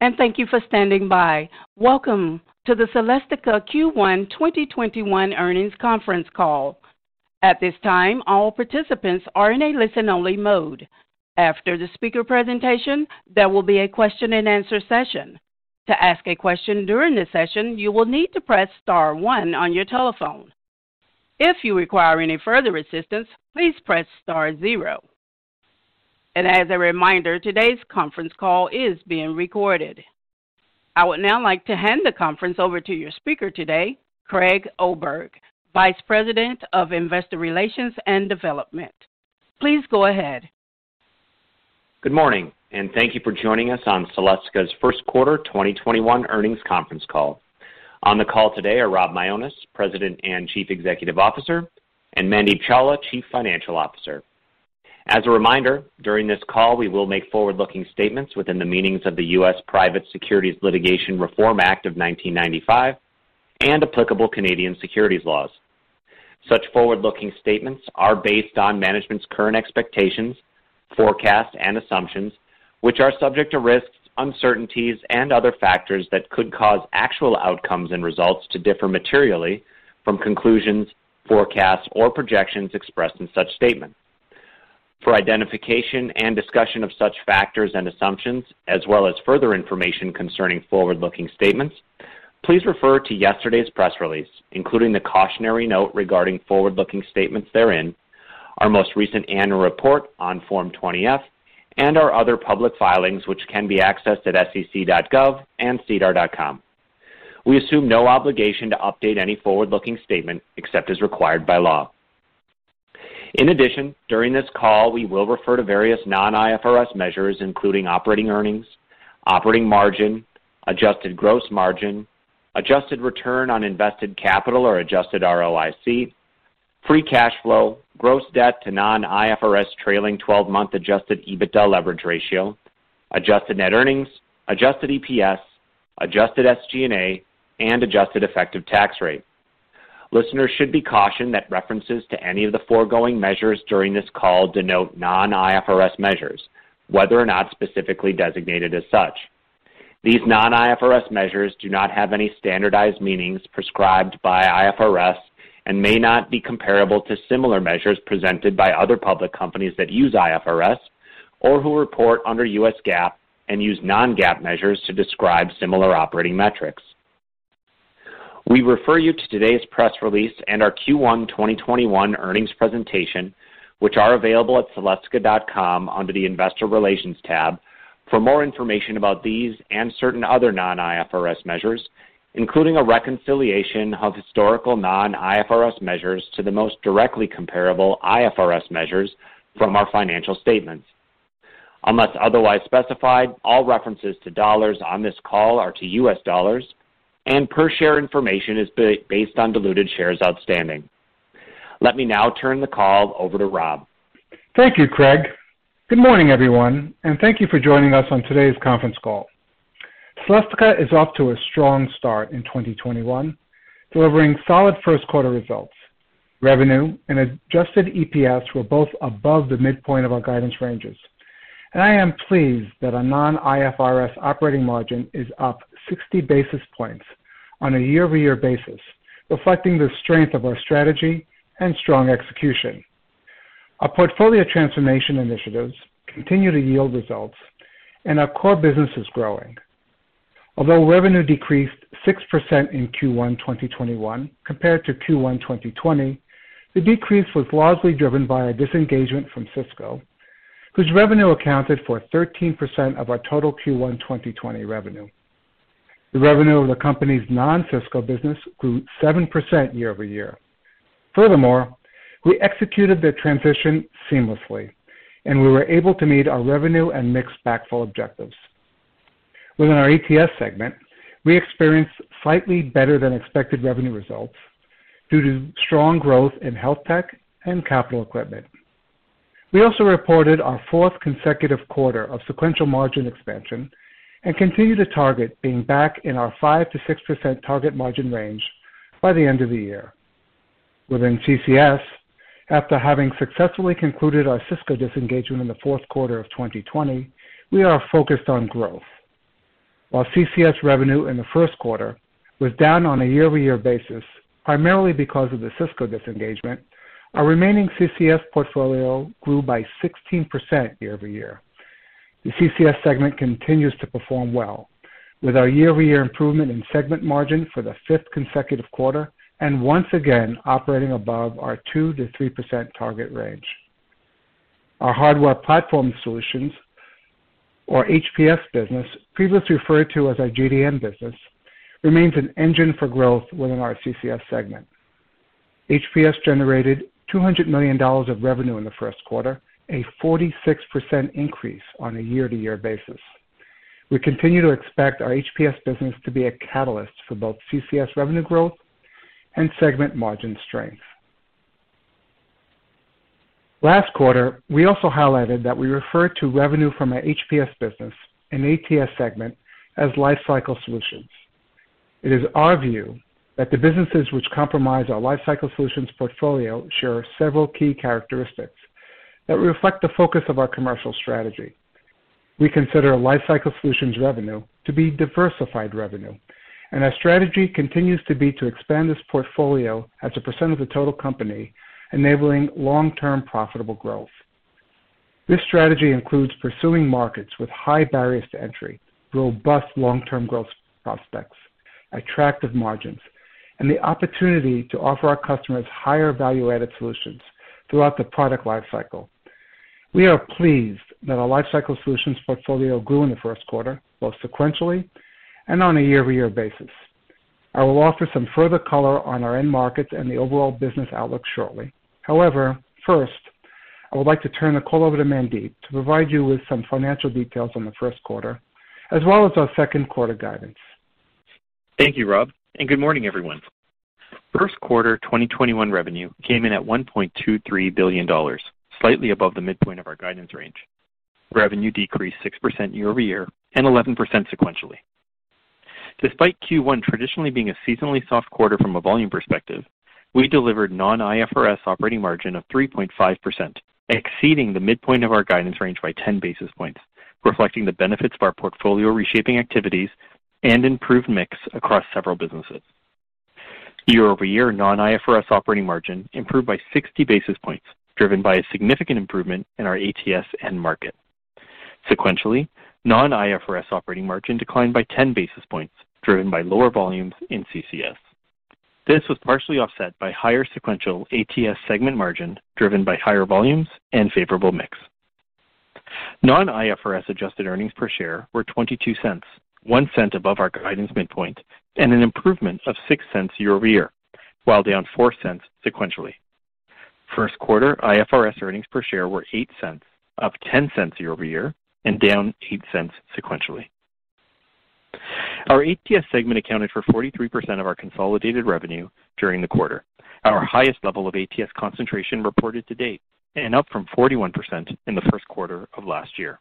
and thank you for standing by. Welcome to the Celestica Q1 2021 earnings conference call. At this time, all participants are in a listen-only mode. After the speaker presentation, there will be a question and answer session. To ask a question during the session, you will need to press star one on your telephone. If you require any further assistance, please press star zero. And as a reminder, today's conference call is being recorded. I would now like to hand the conference over to your speaker today, Craig Oberg, Vice President of Investor Relations and Development. Please go ahead. Good morning, and thank you for joining us on Celestica's first quarter 2021 earnings conference call. On the call today are Rob Mionis, President and Chief Executive Officer, and Mandeep Chawla, Chief Financial Officer. As a reminder, during this call, we will make forward-looking statements within the meanings of the U.S. Private Securities Litigation Reform Act of 1995 and applicable Canadian securities laws. Such forward-looking statements are based on management's current expectations, forecasts, and assumptions, which are subject to risks, uncertainties, and other factors that could cause actual outcomes and results to differ materially from conclusions, forecasts, or projections expressed in such statements. For identification and discussion of such factors and assumptions, as well as further information concerning forward-looking statements, please refer to yesterday's press release, including the cautionary note regarding forward-looking statements therein, our most recent annual report on Form 20-F, and our other public filings, which can be accessed at sec.gov and sedar.com. We assume no obligation to update any forward-looking statement except as required by law. In addition, during this call, we will refer to various non-IFRS measures, including operating earnings, operating margin, adjusted gross margin, adjusted return on invested capital or adjusted ROIC, free cash flow, gross debt to non-IFRS trailing 12-month adjusted EBITDA leverage ratio, adjusted net earnings, adjusted EPS, adjusted SG&A, and adjusted effective tax rate. Listeners should be cautioned that references to any of the foregoing measures during this call denote non-IFRS measures, whether or not specifically designated as such. These non-IFRS measures do not have any standardized meanings prescribed by IFRS and may not be comparable to similar measures presented by other public companies that use IFRS or who report under US GAAP and use non-GAAP measures to describe similar operating metrics. We refer you to today's press release and our Q1 2021 earnings presentation, which are available at celestica.com under the Investor Relations tab for more information about these and certain other non-IFRS measures, including a reconciliation of historical non-IFRS measures to the most directly comparable IFRS measures from our financial statements. Unless otherwise specified, all references to dollars on this call are to US dollars, and per share information is based on diluted shares outstanding. Let me now turn the call over to Rob. Thank you, Craig. Good morning, everyone, and thank you for joining us on today's conference call. Celestica is off to a strong start in 2021, delivering solid first quarter results. Revenue and adjusted EPS were both above the midpoint of our guidance ranges. And I am pleased that our non-IFRS operating margin is up 60 basis points on a year-over-year basis, reflecting the strength of our strategy and strong execution. Our portfolio transformation initiatives continue to yield results, and our core business is growing. Although revenue decreased 6% in Q1 2021 compared to Q1 2020, the decrease was largely driven by our disengagement from Cisco, whose revenue accounted for 13% of our total Q1 2020 revenue. The revenue of the company's non-Cisco business grew 7% year-over-year. Furthermore, we executed the transition seamlessly, and we were able to meet our revenue and mix backfill objectives. Within our ETS segment, we experienced slightly better than expected revenue results due to strong growth in health tech and capital equipment. We also reported our fourth consecutive quarter of sequential margin expansion and continue to target being back in our 5%-6% target margin range by the end of the year. Within CCS, after having successfully concluded our Cisco disengagement in the fourth quarter of 2020, we are focused on growth. While CCS revenue in the first quarter was down on a year-over-year basis, primarily because of the Cisco disengagement, our remaining CCS portfolio grew by 16% year-over-year. The CCS segment continues to perform well, with our year-over-year improvement in segment margin for the fifth consecutive quarter and once again operating above our 2%-3% target range. Our hardware platform solutions, or HPS business, previously referred to as our JDM business, remains an engine for growth within our CCS segment. HPS generated $200 million of revenue in the first quarter, a 46% increase on a year-to-year basis. We continue to expect our HPS business to be a catalyst for both CCS revenue growth and segment margin strength. Last quarter, we also highlighted that we refer to revenue from our HPS business and ATS segment as Lifecycle Solutions. It is our view that the businesses which comprise our Lifecycle Solutions portfolio share several key characteristics that reflect the focus of our commercial strategy. We consider Lifecycle Solutions revenue to be diversified revenue, and our strategy continues to be to expand this portfolio as a percent of the total company enabling long-term profitable growth. This strategy includes pursuing markets with high barriers to entry, robust long-term growth prospects, attractive margins, and the opportunity to offer our customers higher value-added solutions throughout the product life cycle. We are pleased that our Lifecycle Solutions portfolio grew in the first quarter, both sequentially and on a year-over-year basis. I will offer some further color on our end markets and the overall business outlook shortly. However, first, I would like to turn the call over to Mandeep to provide you with some financial details on the first quarter, as well as our second quarter guidance. Thank you, Rob, and good morning, everyone. First quarter 2021 revenue came in at $1.23 billion, slightly above the midpoint of our guidance range. Revenue decreased 6% year-over-year and 11% sequentially. Despite Q1 traditionally being a seasonally soft quarter from a volume perspective, we delivered non-IFRS operating margin of 3.5%, exceeding the midpoint of our guidance range by 10 basis points, reflecting the benefits of our portfolio reshaping activities and improved mix across several businesses. Year-over-year non-IFRS operating margin improved by 60 basis points, driven by a significant improvement in our ATS end market. Sequentially, non-IFRS operating margin declined by 10 basis points, driven by lower volumes in CCS. This was partially offset by higher sequential ATS segment margin, driven by higher volumes and favorable mix. Non-IFRS adjusted earnings per share were $0.22, $0.01 above our guidance midpoint, and an improvement of $0.06 year-over-year, while down $0.04 sequentially. First quarter IFRS earnings per share were $0.08, up $0.10 year-over-year, and down $0.08 sequentially. Our ATS segment accounted for 43% of our consolidated revenue during the quarter, our highest level of ATS concentration reported to date, and up from 41% in the first quarter of last year.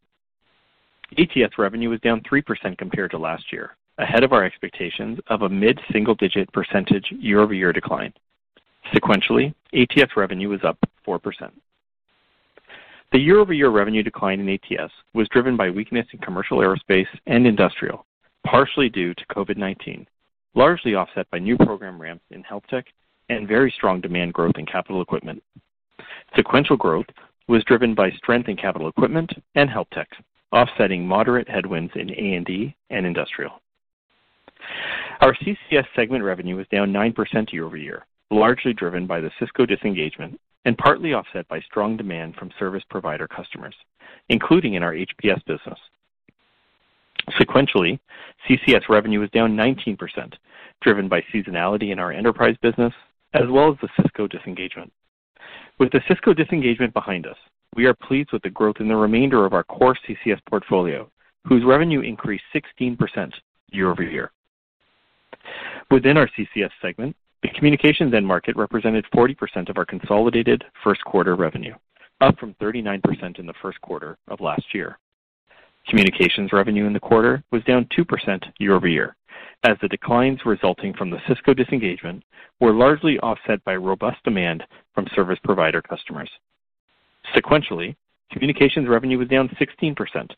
ATS revenue was down 3% compared to last year, ahead of our expectations of a mid-single-digit percentage year-over-year decline. Sequentially, ATS revenue was up 4%. The year-over-year revenue decline in ATS was driven by weakness in commercial aerospace and industrial, partially due to COVID-19, largely offset by new program ramps in health tech and very strong demand growth in capital equipment. Sequential growth was driven by strength in capital equipment and health tech, offsetting moderate headwinds in A&D and industrial. Our CCS segment revenue was down 9% year-over-year, largely driven by the Cisco disengagement and partly offset by strong demand from service provider customers, including in our HPS business. Sequentially, CCS revenue was down 19%, driven by seasonality in our enterprise business, as well as the Cisco disengagement. With the Cisco disengagement behind us, we are pleased with the growth in the remainder of our core CCS portfolio, whose revenue increased 16% year-over-year. Within our CCS segment, the communications end market represented 40% of our consolidated first quarter revenue, up from 39% in the first quarter of last year. Communications revenue in the quarter was down 2% year-over-year, as the declines resulting from the Cisco disengagement were largely offset by robust demand from service provider customers. Sequentially, communications revenue was down 16%,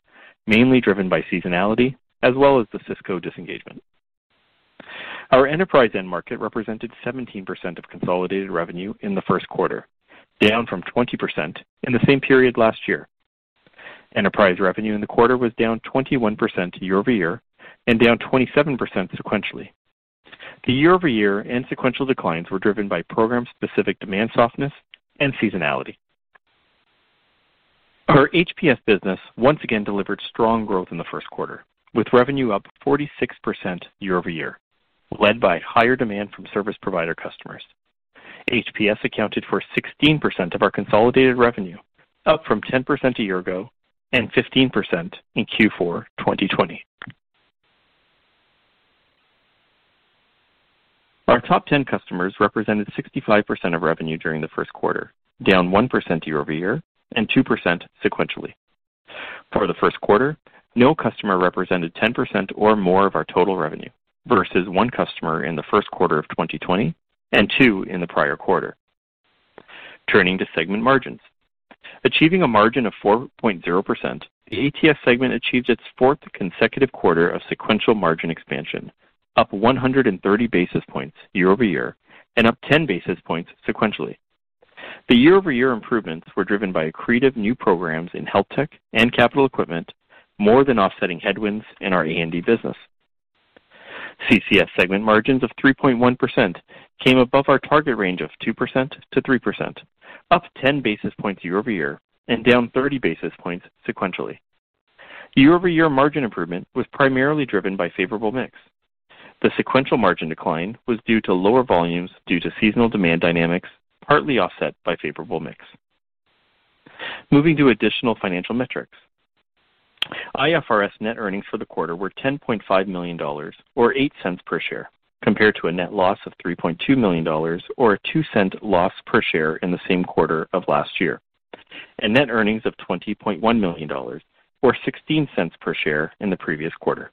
mainly driven by seasonality as well as the Cisco disengagement. Our enterprise end market represented 17% of consolidated revenue in the first quarter, down from 20% in the same period last year. Enterprise revenue in the quarter was down 21% year-over-year and down 27% sequentially. The year-over-year and sequential declines were driven by program-specific demand softness and seasonality. Our HPS business once again delivered strong growth in the first quarter, with revenue up 46% year-over-year, led by higher demand from service provider customers. HPS accounted for 16% of our consolidated revenue, up from 10% a year ago and 15% in Q4 2020. Our top 10 customers represented 65% of revenue during the first quarter, down 1% year-over-year and 2% sequentially. For the first quarter, no customer represented 10% or more of our total revenue versus one customer in the first quarter of 2020 and two in the prior quarter. Turning to segment margins. Achieving a margin of 4.0%, the ATS segment achieved its fourth consecutive quarter of sequential margin expansion, up 130 basis points year-over-year and up 10 basis points sequentially. The year-over-year improvements were driven by accretive new programs in health tech and capital equipment, more than offsetting headwinds in our A&D business. CCS segment margins of 3.1% came above our target range of 2%-3%, up 10 basis points year-over-year and down 30 basis points sequentially. Year-over-year margin improvement was primarily driven by favorable mix. The sequential margin decline was due to lower volumes due to seasonal demand dynamics, partly offset by favorable mix. Moving to additional financial metrics. IFRS net earnings for the quarter were $10.5 million, or $0.08 per share, compared to a net loss of $3.2 million, or a $0.02 loss per share in the same quarter of last year, and net earnings of $20.1 million, or $0.16 per share in the previous quarter.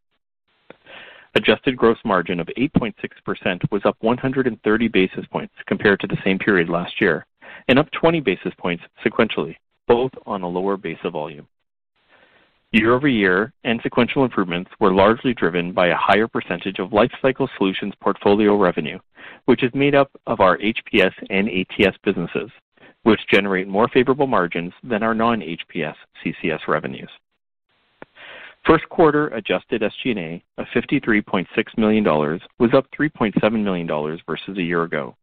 Adjusted gross margin of 8.6% was up 130 basis points compared to the same period last year, and up 20 basis points sequentially, both on a lower base of volume. Year-over-year and sequential improvements were largely driven by a higher percentage of Lifecycle Solutions portfolio revenue, which is made up of our HPS and ATS businesses, which generate more favorable margins than our non-HPS CCS revenues. First quarter adjusted SG&A of $53.6 million was up $3.7 million versus a year ago,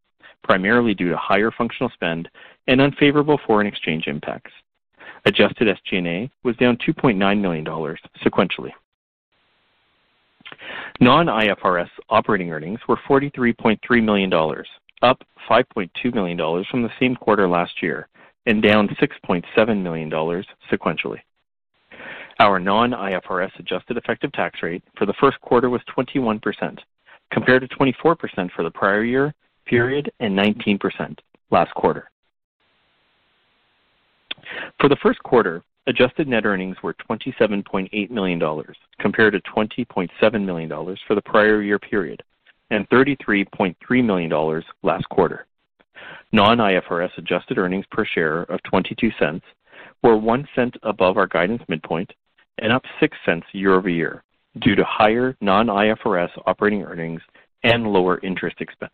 primarily due to higher functional spend and unfavorable foreign exchange impacts. Adjusted SG&A was down $2.9 million sequentially. Non-IFRS operating earnings were $43.3 million, up $5.2 million from the same quarter last year and down $6.7 million sequentially. Our non-IFRS adjusted effective tax rate for the first quarter was 21%, compared to 24% for the prior year period and 19% last quarter. For the first quarter, adjusted net earnings were $27.8 million, compared to $20.7 million for the prior year period and $33.3 million last quarter. Non-IFRS adjusted earnings per share of $0.22 were $0.01 above our guidance midpoint and up $0.06 year-over-year due to higher non-IFRS operating earnings and lower interest expense.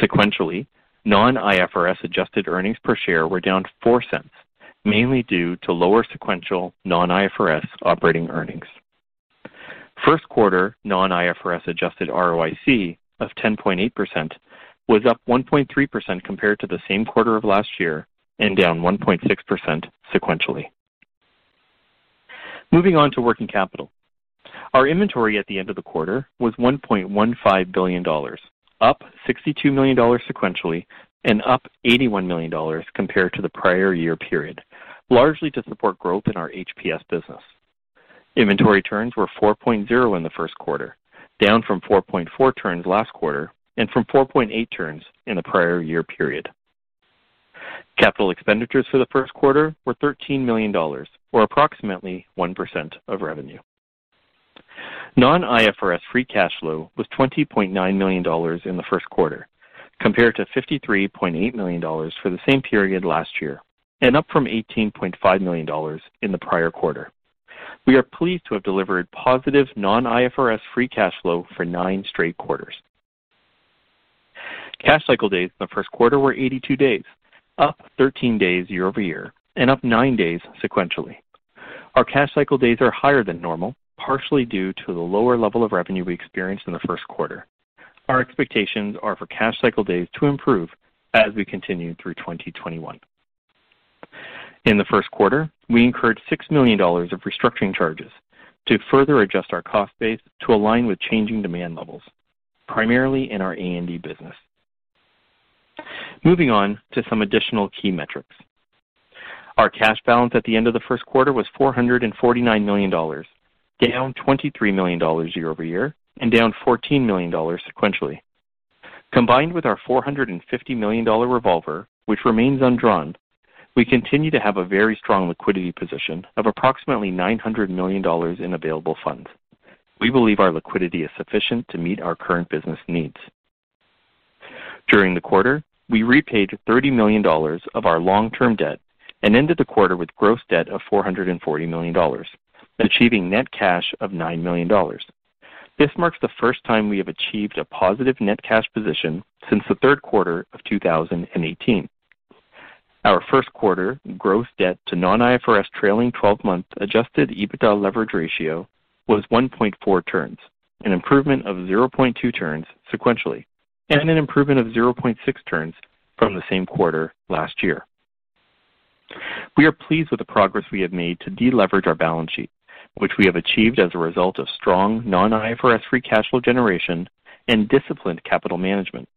Sequentially, non-IFRS adjusted earnings per share were down $0.04, mainly due to lower sequential non-IFRS operating earnings. First quarter non-IFRS adjusted ROIC of 10.8% was up 1.3% compared to the same quarter of last year and down 1.6% sequentially. Moving on to working capital. Our inventory at the end of the quarter was $1.15 billion, up $62 million sequentially and up $81 million compared to the prior year period, largely to support growth in our HPS business. Inventory turns were 4.0 in the first quarter, down from 4.4 turns last quarter and from 4.8 turns in the prior year period. Capital expenditures for the first quarter were $13 million, or approximately 1% of revenue. Non-IFRS free cash flow was $20.9 million in the first quarter, compared to $53.8 million for the same period last year, and up from $18.5 million in the prior quarter. We are pleased to have delivered positive non-IFRS free cash flow for nine straight quarters. Cash cycle days in the first quarter were 82 days, up 13 days year-over-year and up nine days sequentially. Our cash cycle days are higher than normal, partially due to the lower level of revenue we experienced in the first quarter. Our expectations are for cash cycle days to improve as we continue through 2021. In the first quarter, we incurred $6 million of restructuring charges to further adjust our cost base to align with changing demand levels, primarily in our A&D business. Moving on to some additional key metrics. Our cash balance at the end of the first quarter was $449 million, down $23 million year-over-year and down $14 million sequentially. Combined with our $450 million revolver, which remains undrawn, we continue to have a very strong liquidity position of approximately $900 million in available funds. We believe our liquidity is sufficient to meet our current business needs. During the quarter, we repaid $30 million of our long-term debt and ended the quarter with gross debt of $440 million, achieving net cash of $9 million. This marks the first time we have achieved a positive net cash position since the third quarter of 2018. Our first quarter gross debt to non-IFRS trailing 12-month adjusted EBITDA leverage ratio was 1.4 turns, an improvement of 0.2 turns sequentially, and an improvement of 0.6 turns from the same quarter last year. We are pleased with the progress we have made to deleverage our balance sheet, which we have achieved as a result of strong non-IFRS free cash flow generation and disciplined capital management.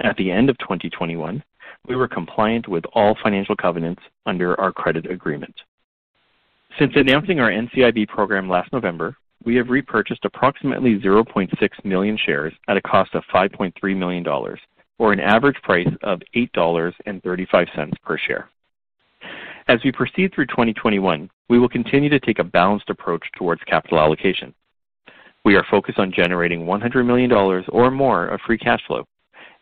At the end of 2021, we were compliant with all financial covenants under our credit agreement. Since announcing our NCIB program last November, we have repurchased approximately 0.6 million shares at a cost of $5.3 million, or an average price of $8.35 per share. As we proceed through 2021, we will continue to take a balanced approach towards capital allocation. We are focused on generating $100 million or more of free cash flow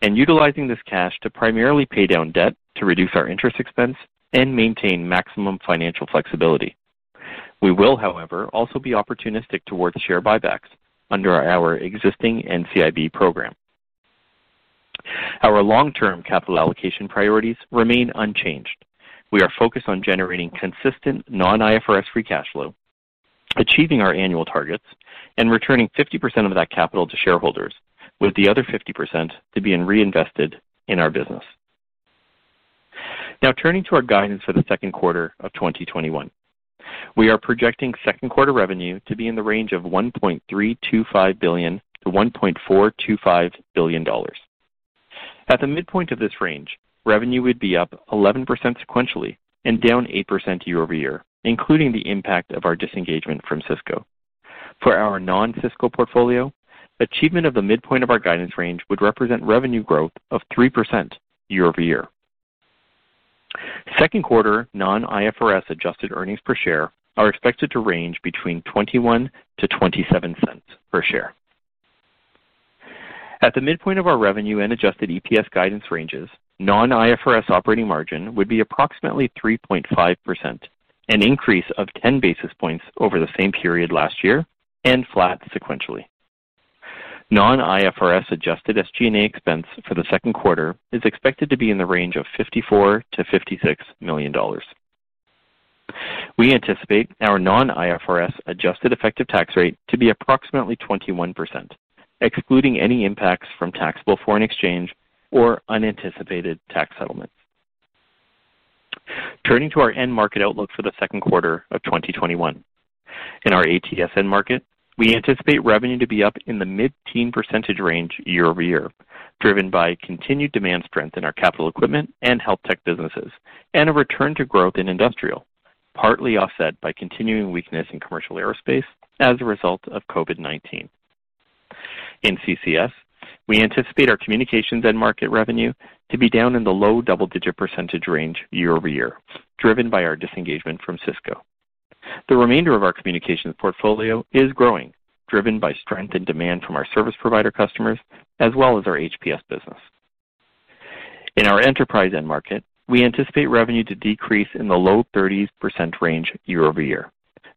and utilizing this cash to primarily pay down debt to reduce our interest expense and maintain maximum financial flexibility. We will, however, also be opportunistic towards share buybacks under our existing NCIB program. Our long-term capital allocation priorities remain unchanged. We are focused on generating consistent non-IFRS free cash flow, achieving our annual targets, and returning 50% of that capital to shareholders, with the other 50% to be reinvested in our business. Now turning to our guidance for the second quarter of 2021. We are projecting second quarter revenue to be in the range of $1.325 billion-$1.425 billion. At the midpoint of this range, revenue would be up 11% sequentially and down 8% year-over-year, including the impact of our disengagement from Cisco. For our non-Cisco portfolio, achievement of the midpoint of our guidance range would represent revenue growth of 3% year-over-year. Second quarter non-IFRS adjusted earnings per share are expected to range between $0.21-$0.27 per share. At the midpoint of our revenue and adjusted EPS guidance ranges, non-IFRS operating margin would be approximately 3.5%, an increase of 10 basis points over the same period last year and flat sequentially. Non-IFRS adjusted SG&A expense for the second quarter is expected to be in the range of $54 million-$56 million. We anticipate our non-IFRS adjusted effective tax rate to be approximately 21%, excluding any impacts from taxable foreign exchange or unanticipated tax settlements. Turning to our end market outlook for the second quarter of 2021. In our ATS end market, we anticipate revenue to be up in the mid-teen percentage range year-over-year, driven by continued demand strength in our capital equipment and health tech businesses, and a return to growth in industrial, partly offset by continuing weakness in commercial aerospace as a result of COVID-19. In CCS, we anticipate our communications end market revenue to be down in the low double-digit percentage range year-over-year, driven by our disengagement from Cisco. The remainder of our communications portfolio is growing, driven by strength and demand from our service provider customers, as well as our HPS business. In our enterprise end market, we anticipate revenue to decrease in the low 30% range year-over-year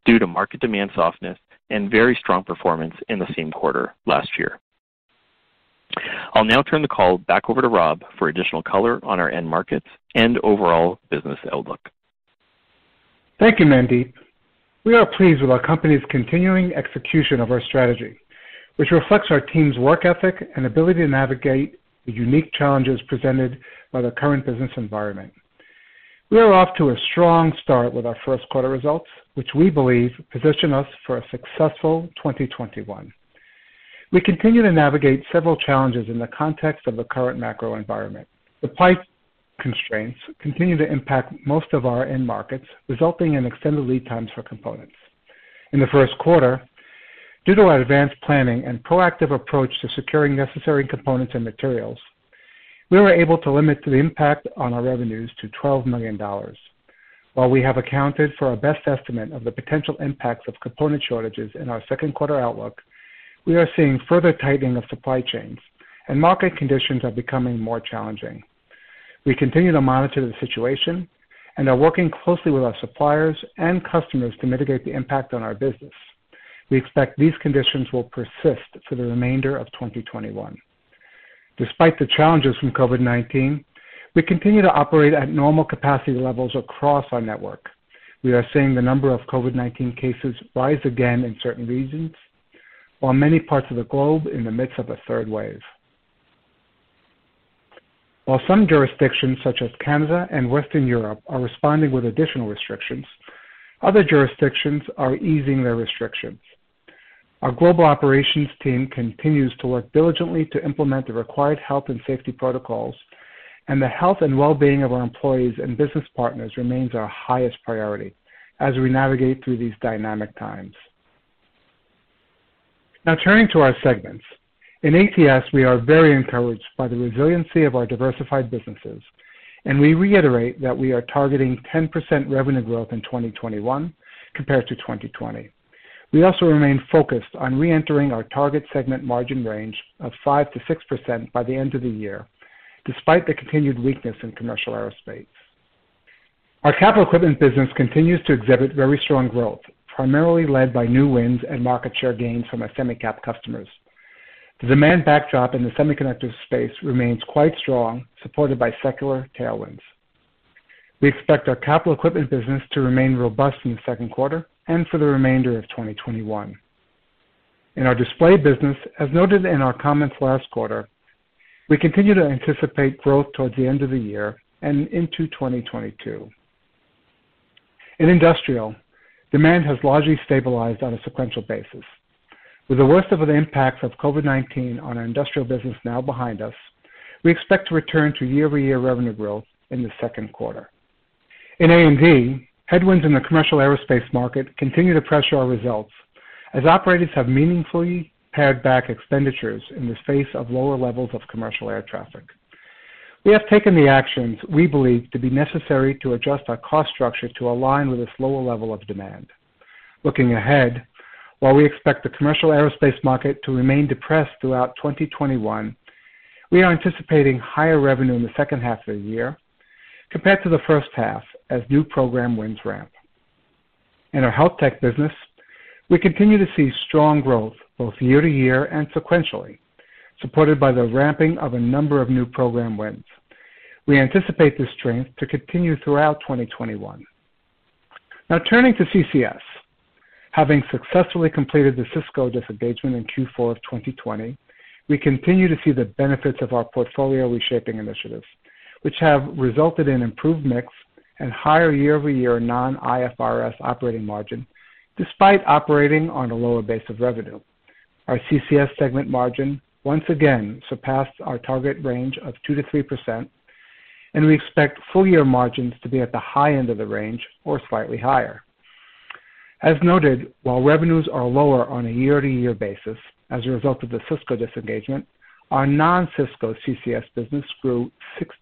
due to market demand softness and very strong performance in the same quarter last year. I'll now turn the call back over to Rob for additional color on our end markets and overall business outlook. Thank you, Mandeep. We are pleased with our company's continuing execution of our strategy, which reflects our team's work ethic and ability to navigate the unique challenges presented by the current business environment. We are off to a strong start with our first quarter results, which we believe position us for a successful 2021. We continue to navigate several challenges in the context of the current macro environment. Supply constraints continue to impact most of our end markets, resulting in extended lead times for components. In the first quarter, due to our advanced planning and proactive approach to securing necessary components and materials, we were able to limit the impact on our revenues to $12 million. While we have accounted for our best estimate of the potential impacts of component shortages in our second quarter outlook, we are seeing further tightening of supply chains, and market conditions are becoming more challenging. We continue to monitor the situation and are working closely with our suppliers and customers to mitigate the impact on our business. We expect these conditions will persist for the remainder of 2021. Despite the challenges from COVID-19, we continue to operate at normal capacity levels across our network. We are seeing the number of COVID-19 cases rise again in certain regions, while many parts of the globe in the midst of a third wave. While some jurisdictions, such as Canada and Western Europe, are responding with additional restrictions, other jurisdictions are easing their restrictions. Our global operations team continues to work diligently to implement the required health and safety protocols, and the health and well-being of our employees and business partners remains our highest priority as we navigate through these dynamic times. Now turning to our segments. In ATS, we are very encouraged by the resiliency of our diversified businesses, and we reiterate that we are targeting 10% revenue growth in 2021 compared to 2020. We also remain focused on reentering our target segment margin range of 5%-6% by the end of the year, despite the continued weakness in commercial aerospace. Our capital equipment business continues to exhibit very strong growth, primarily led by new wins and market share gains from our semi-cap customers. The demand backdrop in the semiconductor space remains quite strong, supported by secular tailwinds. We expect our capital equipment business to remain robust in the second quarter and for the remainder of 2021. In our display business, as noted in our comments last quarter, we continue to anticipate growth towards the end of the year and into 2022. In industrial, demand has largely stabilized on a sequential basis. With the worst of the impacts of COVID-19 on our industrial business now behind us, we expect to return to year-over-year revenue growth in the second quarter. In A&D, headwinds in the commercial aerospace market continue to pressure our results as operators have meaningfully pared back expenditures in the face of lower levels of commercial air traffic. We have taken the actions we believe to be necessary to adjust our cost structure to align with this lower level of demand. Looking ahead, while we expect the commercial aerospace market to remain depressed throughout 2021, we are anticipating higher revenue in the second half of the year compared to the first half as new program wins ramp. In our health tech business, we continue to see strong growth both year-to-year and sequentially, supported by the ramping of a number of new program wins. We anticipate this strength to continue throughout 2021. Now turning to CCS. Having successfully completed the Cisco disengagement in Q4 of 2020, we continue to see the benefits of our portfolio reshaping initiatives, which have resulted in improved mix and higher year-over-year non-IFRS operating margin, despite operating on a lower base of revenue. Our CCS segment margin once again surpassed our target range of 2%-3%, and we expect full-year margins to be at the high end of the range or slightly higher. As noted, while revenues are lower on a year-to-year basis as a result of the Cisco disengagement, our non-Cisco CCS business grew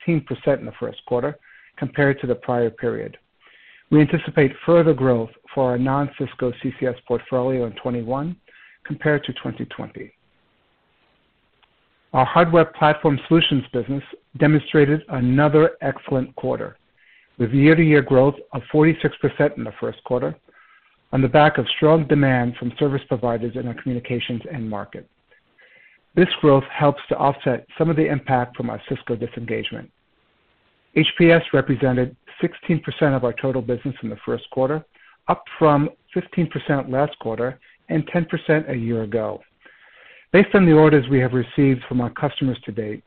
16% in the first quarter compared to the prior period. We anticipate further growth for our non-Cisco CCS portfolio in 2021 compared to 2020. Our hardware platform solutions business demonstrated another excellent quarter, with year-to-year growth of 46% in the first quarter on the back of strong demand from service providers in our communications end market. This growth helps to offset some of the impact from our Cisco disengagement. HPS represented 16% of our total business in the first quarter, up from 15% last quarter and 10% a year ago. Based on the orders we have received from our customers to date,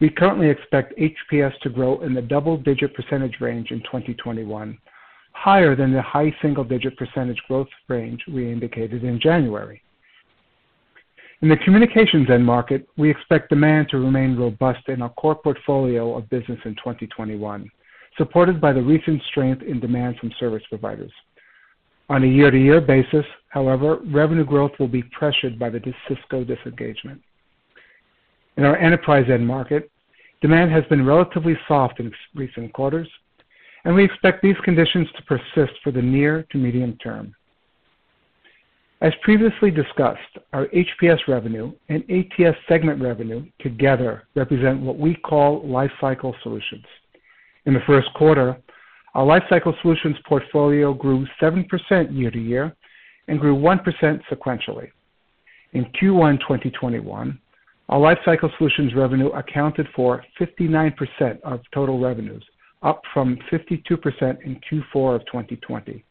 we currently expect HPS to grow in the double-digit percentage range in 2021, higher than the high single-digit percentage growth range we indicated in January. In the communications end market, we expect demand to remain robust in our core portfolio of business in 2021, supported by the recent strength in demand from service providers. On a year-to-year basis, however, revenue growth will be pressured by the Cisco disengagement. In our enterprise end market, demand has been relatively soft in recent quarters, and we expect these conditions to persist for the near to medium term. As previously discussed, our HPS revenue and ATS segment revenue together represent what we call Lifecycle Solutions. In the first quarter, our Lifecycle Solutions portfolio grew 7% year-to-year and grew 1% sequentially. In Q1 2021, our Lifecycle Solutions revenue accounted for 59% of total revenues, up from 52% in Q4 of 2020.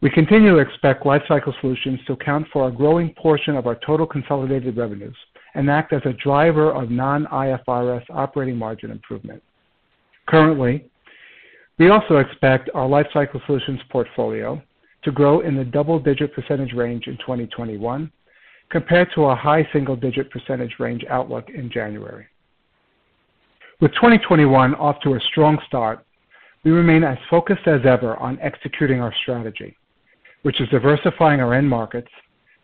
We continue to expect Lifecycle Solutions to account for a growing portion of our total consolidated revenues and act as a driver of non-IFRS operating margin improvement. Currently, we also expect our Lifecycle Solutions portfolio to grow in the double-digit percentage range in 2021 compared to a high single-digit percentage range outlook in January. With 2021 off to a strong start, we remain as focused as ever on executing our strategy, which is diversifying our end markets,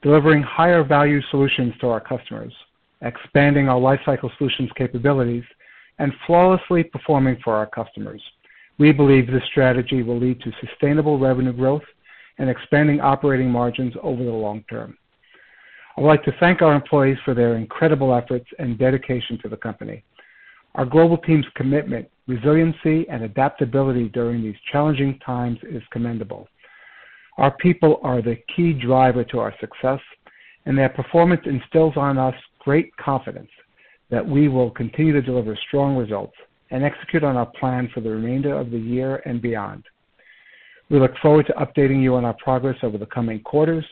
delivering higher value solutions to our customers, expanding our Lifecycle Solutions capabilities, and flawlessly performing for our customers. We believe this strategy will lead to sustainable revenue growth and expanding operating margins over the long term. I'd like to thank our employees for their incredible efforts and dedication to the company. Our global team's commitment, resiliency, and adaptability during these challenging times is commendable. Our people are the key driver to our success, and their performance instills on us great confidence that we will continue to deliver strong results and execute on our plan for the remainder of the year and beyond. We look forward to updating you on our progress over the coming quarters.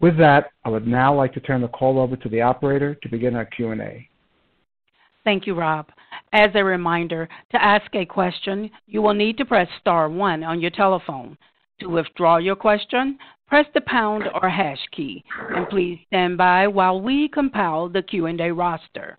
With that, I would now like to turn the call over to the operator to begin our Q&A. Thank you, Rob. As a reminder, to ask a question, you will need to press star one on your telephone. To withdraw your question, press the pound or hash key, and please stand by while we compile the Q&A roster.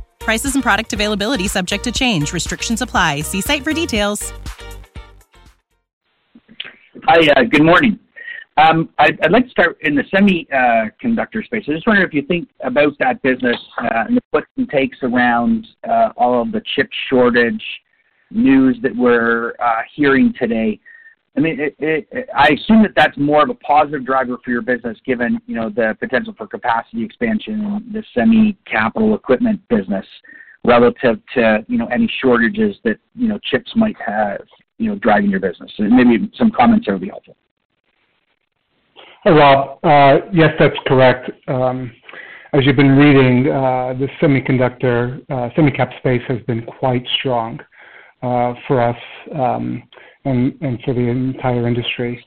Prices and product availability subject to change. Restrictions apply. See site for details. Hi, uh, good morning. Um, I'd, I'd, like to start in the semiconductor space. I just wonder if you think about that business uh, and the puts and takes around uh, all of the chip shortage news that we're uh, hearing today. I mean, I assume that that's more of a positive driver for your business, given you know the potential for capacity expansion in the semi capital equipment business, relative to you know any shortages that you know chips might have you know driving your business. So maybe some comments there would be helpful. Hey, Rob. Uh, yes, that's correct. Um, as you've been reading, uh, the semiconductor uh, semicap space has been quite strong uh, for us. Um, and, and for the entire industry.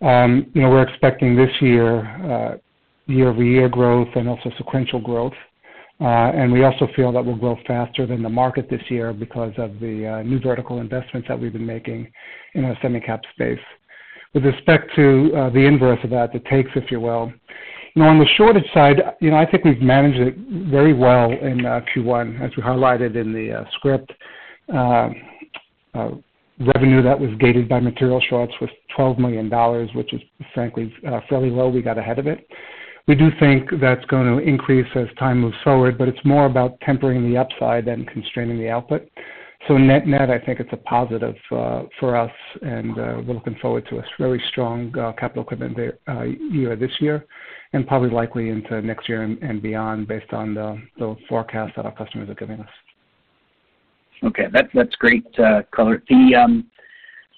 Um, you know, we're expecting this year uh, year-over-year growth and also sequential growth. Uh, and we also feel that we'll grow faster than the market this year because of the uh, new vertical investments that we've been making in our semi-cap space. With respect to uh, the inverse of that, the takes, if you will, you know, on the shortage side, you know, I think we've managed it very well in uh, Q1, as we highlighted in the uh, script. Revenue that was gated by material shorts was $12 million, which is frankly uh, fairly low. We got ahead of it. We do think that's going to increase as time moves forward, but it's more about tempering the upside than constraining the output. So net-net, I think it's a positive uh, for us, and uh, we're looking forward to a very strong capital equipment year this year, and probably likely into next year and beyond based on the forecast that our customers are giving us. Okay. That's great color. Um,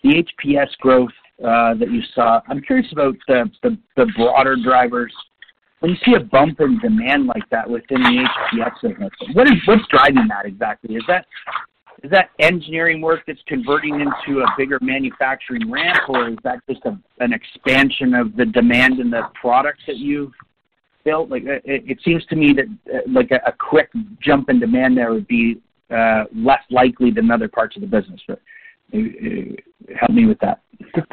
the HPS growth that you saw, I'm curious about the broader drivers. When you see a bump in demand like that within the HPS business, what's driving that exactly? Is that is that engineering work that's converting into a bigger manufacturing ramp, or is that just an expansion of the demand in the products that you've built? Like it, seems to me that uh, like a, quick jump in demand there would be uh, less likely than other parts of the business. But uh, uh help me with that.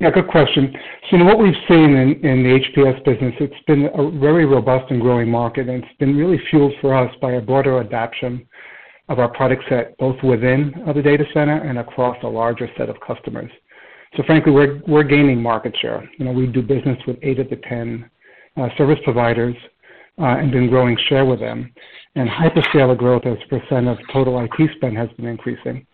Yeah, good question. So you know, what we've seen in, in the HPS business, it's been a very robust and growing market, and it's been really fueled for us by a broader adoption of our product set, both within the data center and across a larger set of customers. So frankly, we're, we're gaining market share. You know, we do business with eight of the 10 uh, service providers and been growing share with them. And hyperscaler growth as a percent of total IT spend has been increasing.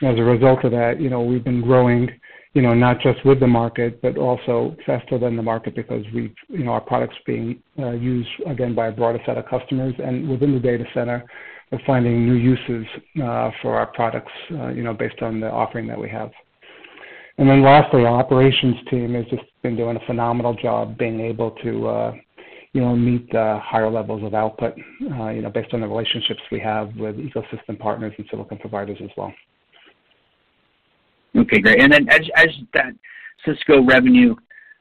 And as a result of that, you know, we've been growing, you know, not just with the market, but also faster than the market because we've, you know, our products being uh, used again by a broader set of customers and within the data center we're finding new uses uh, for our products, uh, you know, based on the offering that we have. And then lastly, our operations team has just been doing a phenomenal job being able to, uh, you know, meet the higher levels of output, uh, you know, based on the relationships we have with ecosystem partners and silicon providers as well. Okay, great. And then as, as that Cisco revenue,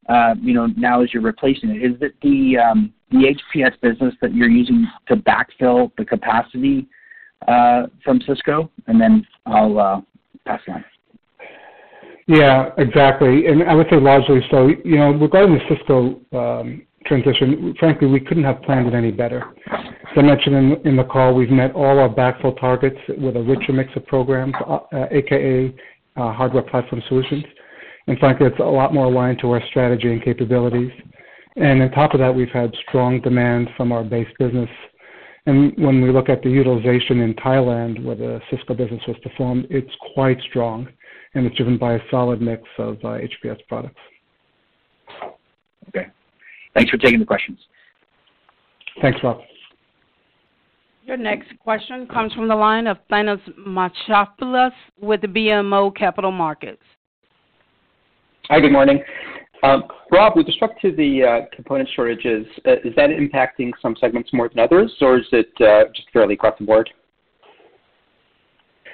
uh, you know, now as you're replacing it, is it the um, the HPS business that you're using to backfill the capacity uh, from Cisco? And then I'll uh, pass on. Yeah, exactly. And I would say largely so. You know, regarding the Cisco um, transition, frankly, we couldn't have planned it any better. As I mentioned in, the call, we've met all our backfill targets with a richer mix of programs, uh, aka uh, hardware platform solutions. And frankly, it's a lot more aligned to our strategy and capabilities. And on top of that, we've had strong demand from our base business. And when we look at the utilization in Thailand, where the Cisco business was performed, it's quite strong, and it's driven by a solid mix of uh, HPS products. Okay. Thanks for taking the questions. Thanks, Rob. Your next question comes from the line of Thanos Moschopoulos with the BMO Capital Markets. Hi, good morning. Um, Rob, with respect to the uh, component shortages, uh, is that impacting some segments more than others, or is it uh, just fairly across the board?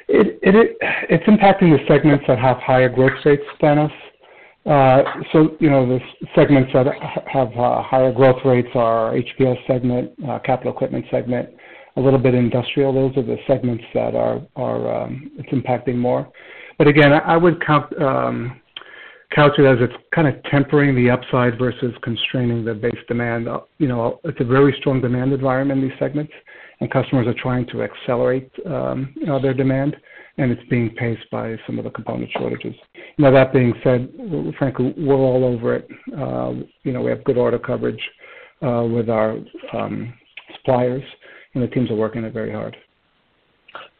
It's impacting the segments that have higher growth rates than us. So, you know, the segments that have higher growth rates are HPS segment, capital equipment segment, a little bit industrial. Those are the segments that are um, it's impacting more. But again, I would count um, couch it as it's kind of tempering the upside versus constraining the base demand. Uh, you know, it's a very strong demand environment in these segments, and customers are trying to accelerate um, their demand, and it's being paced by some of the component shortages. Now, that being said, frankly, we're all over it. Uh, you know, we have good order coverage uh, with our um, suppliers, and the teams are working it very hard.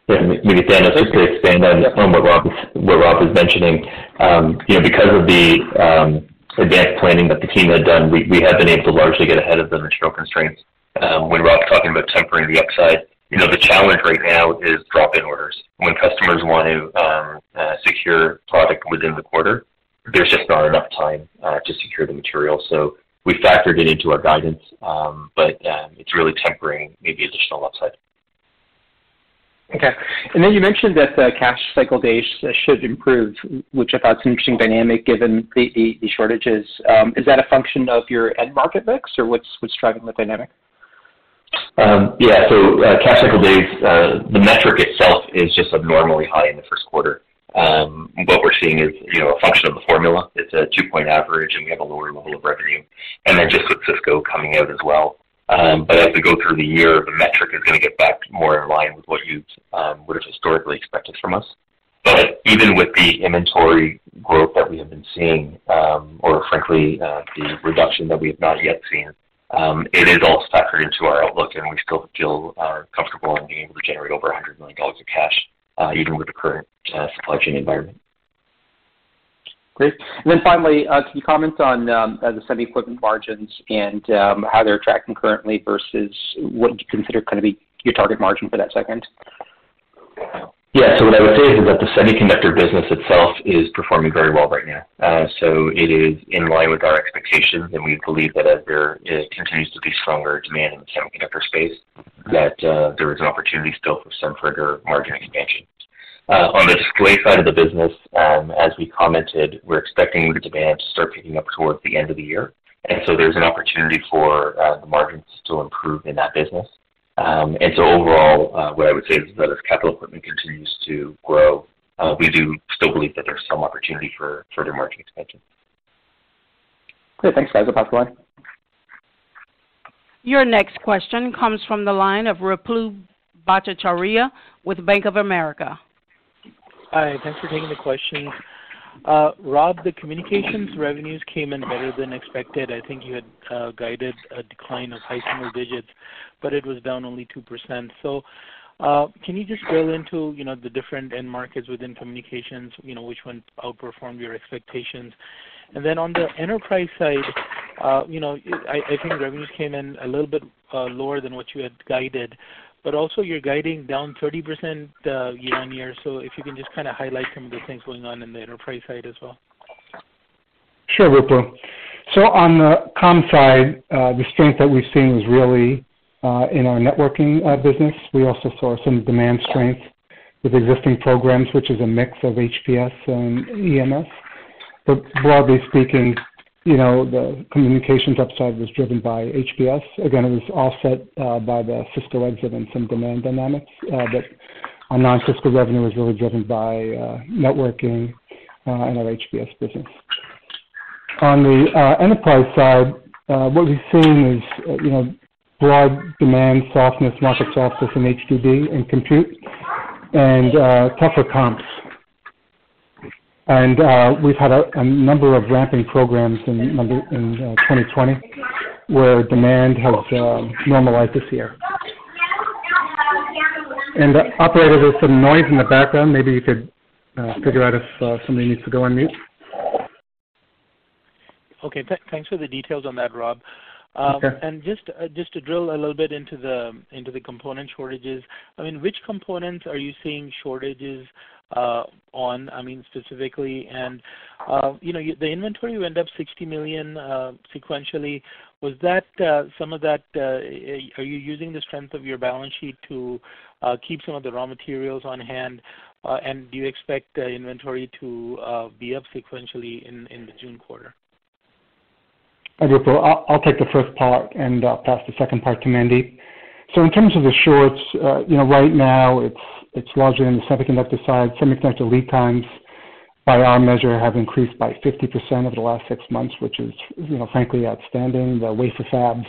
Yeah, maybe Thanos, just to expand on, what Rob Rob is mentioning, um, you know, because of the um, advanced planning that the team had done, we, have been able to largely get ahead of the material constraints. Um, when Rob's talking about tempering the upside, you know, the challenge right now is drop-in orders. When customers want to um, uh, secure product within the quarter, there's just not enough time uh, to secure the material. So we factored it into our guidance, um, but um, it's really tempering maybe additional upside. Okay. And then you mentioned that the cash cycle days should improve, which I thought is an interesting dynamic given the, the, the shortages. Um, is that a function of your end market mix, or what's what's driving the dynamic? Um, yeah, so uh, cash cycle days, uh, the metric itself is just abnormally high in the first quarter. Um, what we're seeing is, you know, a function of the formula. It's a two-point average, and we have a lower level of revenue. And then just with Cisco coming out as well, um, but as we go through the year, the metric is going to get back more in line with what you um, would have historically expected from us. But even with the inventory growth that we have been seeing, um, or frankly, uh, the reduction that we have not yet seen, um, it is all factored into our outlook, and we still feel uh, comfortable in being able to generate over $100 million of cash, uh, even with the current uh, supply chain environment. Great. And then finally, can you comment on um, the semi equipment margins and um, how they're tracking currently versus what you consider kind of be your target margin for that segment? Yeah. So what I would say is that the semiconductor business itself is performing very well right now. Uh, so it is in line with our expectations, and we believe that as there continues to be stronger demand in the semiconductor space, that uh, there is an opportunity still for some further margin expansion. Uh, on the display side of the business, um, as we commented, we're expecting the demand to start picking up towards the end of the year. and so There's an opportunity for uh, the margins to improve in that business. Um, and so Overall, uh, what I would say is that as capital equipment continues to grow, we do still believe that there's some opportunity for further margin expansion. Great. Thanks, guys. I'll pass the line. Your next question comes from the line of Ruplu Bhattacharya with Bank of America. Hi, thanks for taking the questions. Uh, Rob, the communications revenues came in better than expected. I think you had uh, guided a decline of high single digits, but it was down only 2%. So, uh, Can you just drill into, you know, the different end markets within communications, you know, which one outperformed your expectations? And then On the enterprise side, you know, I think revenues came in a little bit lower than what you had guided but also you're guiding down 30% uh, year-on-year. So if you can just kind of highlight some of the things going on in the enterprise side as well. Sure, Ruplu. So on the comm side, uh, the strength that we've seen was really uh, in our networking business. We also saw some demand strength with existing programs, which is a mix of HPS and EMS. But broadly speaking, you know, the communications upside was driven by HPS. Again, it was offset uh, by the Cisco exit and some demand dynamics. Uh, but our non-Cisco revenue was really driven by uh, networking and our HPS business. On the enterprise side, what we've seen is, you know, broad demand softness, market softness in HDD and compute, and tougher comps and uh, we've had a, a, number of ramping programs in, in uh, 2020 where demand has uh, normalized this year. And uh, operator, there's some noise in the background. Maybe you could uh, figure out if uh, somebody needs to go on mute. Okay, th- thanks for the details on that, Rob. Um, okay. And just uh, just to drill a little bit into the into the component shortages. I mean, which components are you seeing shortages Uh, on, I mean, specifically? And, uh, you know, the inventory went up 60 million uh, sequentially. Was that uh, some of that, uh, eh, are you using the strength of your balance sheet to keep some of the raw materials on hand? And do you expect inventory to be up sequentially in the June quarter? Ruplu, I'll take the first part and pass the second part to Mandeep. So in terms of the shorts, uh, you know, right now it's it's largely on the semiconductor side. Semiconductor lead times, by our measure, have increased by 50% over the last six months, which is, you know, frankly outstanding. The wafer fabs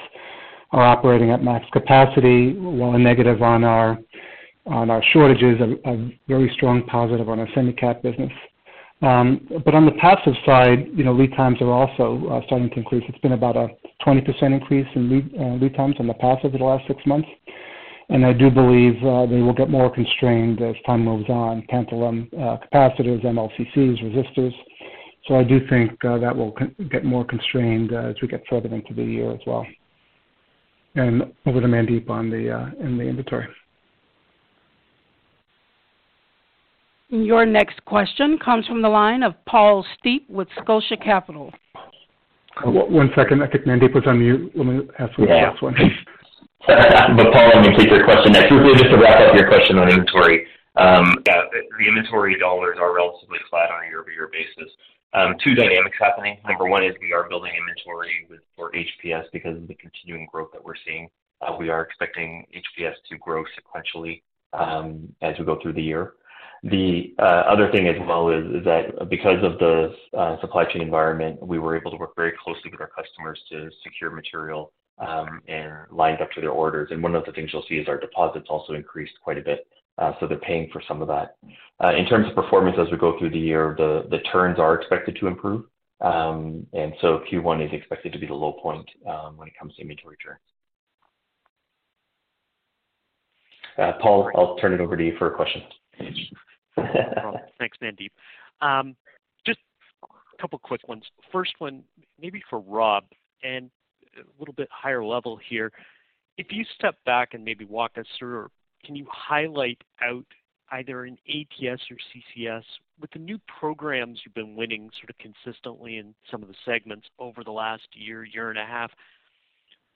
are operating at max capacity, while a negative on our on our shortages, a, a very strong positive on our semi-cap business. Um, but on the passive side, you know, lead times are also uh, starting to increase. It's been about a 20% increase in lead, uh, lead times on the passive over the last six months and I do believe uh, they will get more constrained as time moves on, tantalum capacitors, MLCCs, resistors. So I do think that will get more constrained as we get further into the year as well. And over to Mandeep on the in the inventory. Your next question comes from the line of Paul Steep with Scotia Capital. Uh, one second. I think Mandeep was on mute. Let me ask for the yeah. last one. But Paul, let me take your question next. Really just to wrap up your question on inventory. Um, the inventory dollars are relatively flat on a year-over-year basis. Um, two dynamics happening. Number one is we are building inventory for HPS because of the continuing growth that we're seeing. Uh, we are expecting HPS to grow sequentially um, as we go through the year. The uh, other thing as well is that because of the uh, supply chain environment, we were able to work very closely with our customers to secure material um, and lined up to their orders. And one of the things you'll see is our deposits also increased quite a bit, uh, so they're paying for some of that. In terms of performance as we go through the year, the the turns are expected to improve. Um, and so Q1 is expected to be the low point um, when it comes to inventory turns. Paul, I'll turn it over to you for a question. Thanks, Mandeep. Um, just a couple quick ones. First one, maybe for Rob, and a little bit higher level here. If you step back and maybe walk us through, can you highlight out either in ATS or CCS with the new programs you've been winning sort of consistently in some of the segments over the last year, year and a half,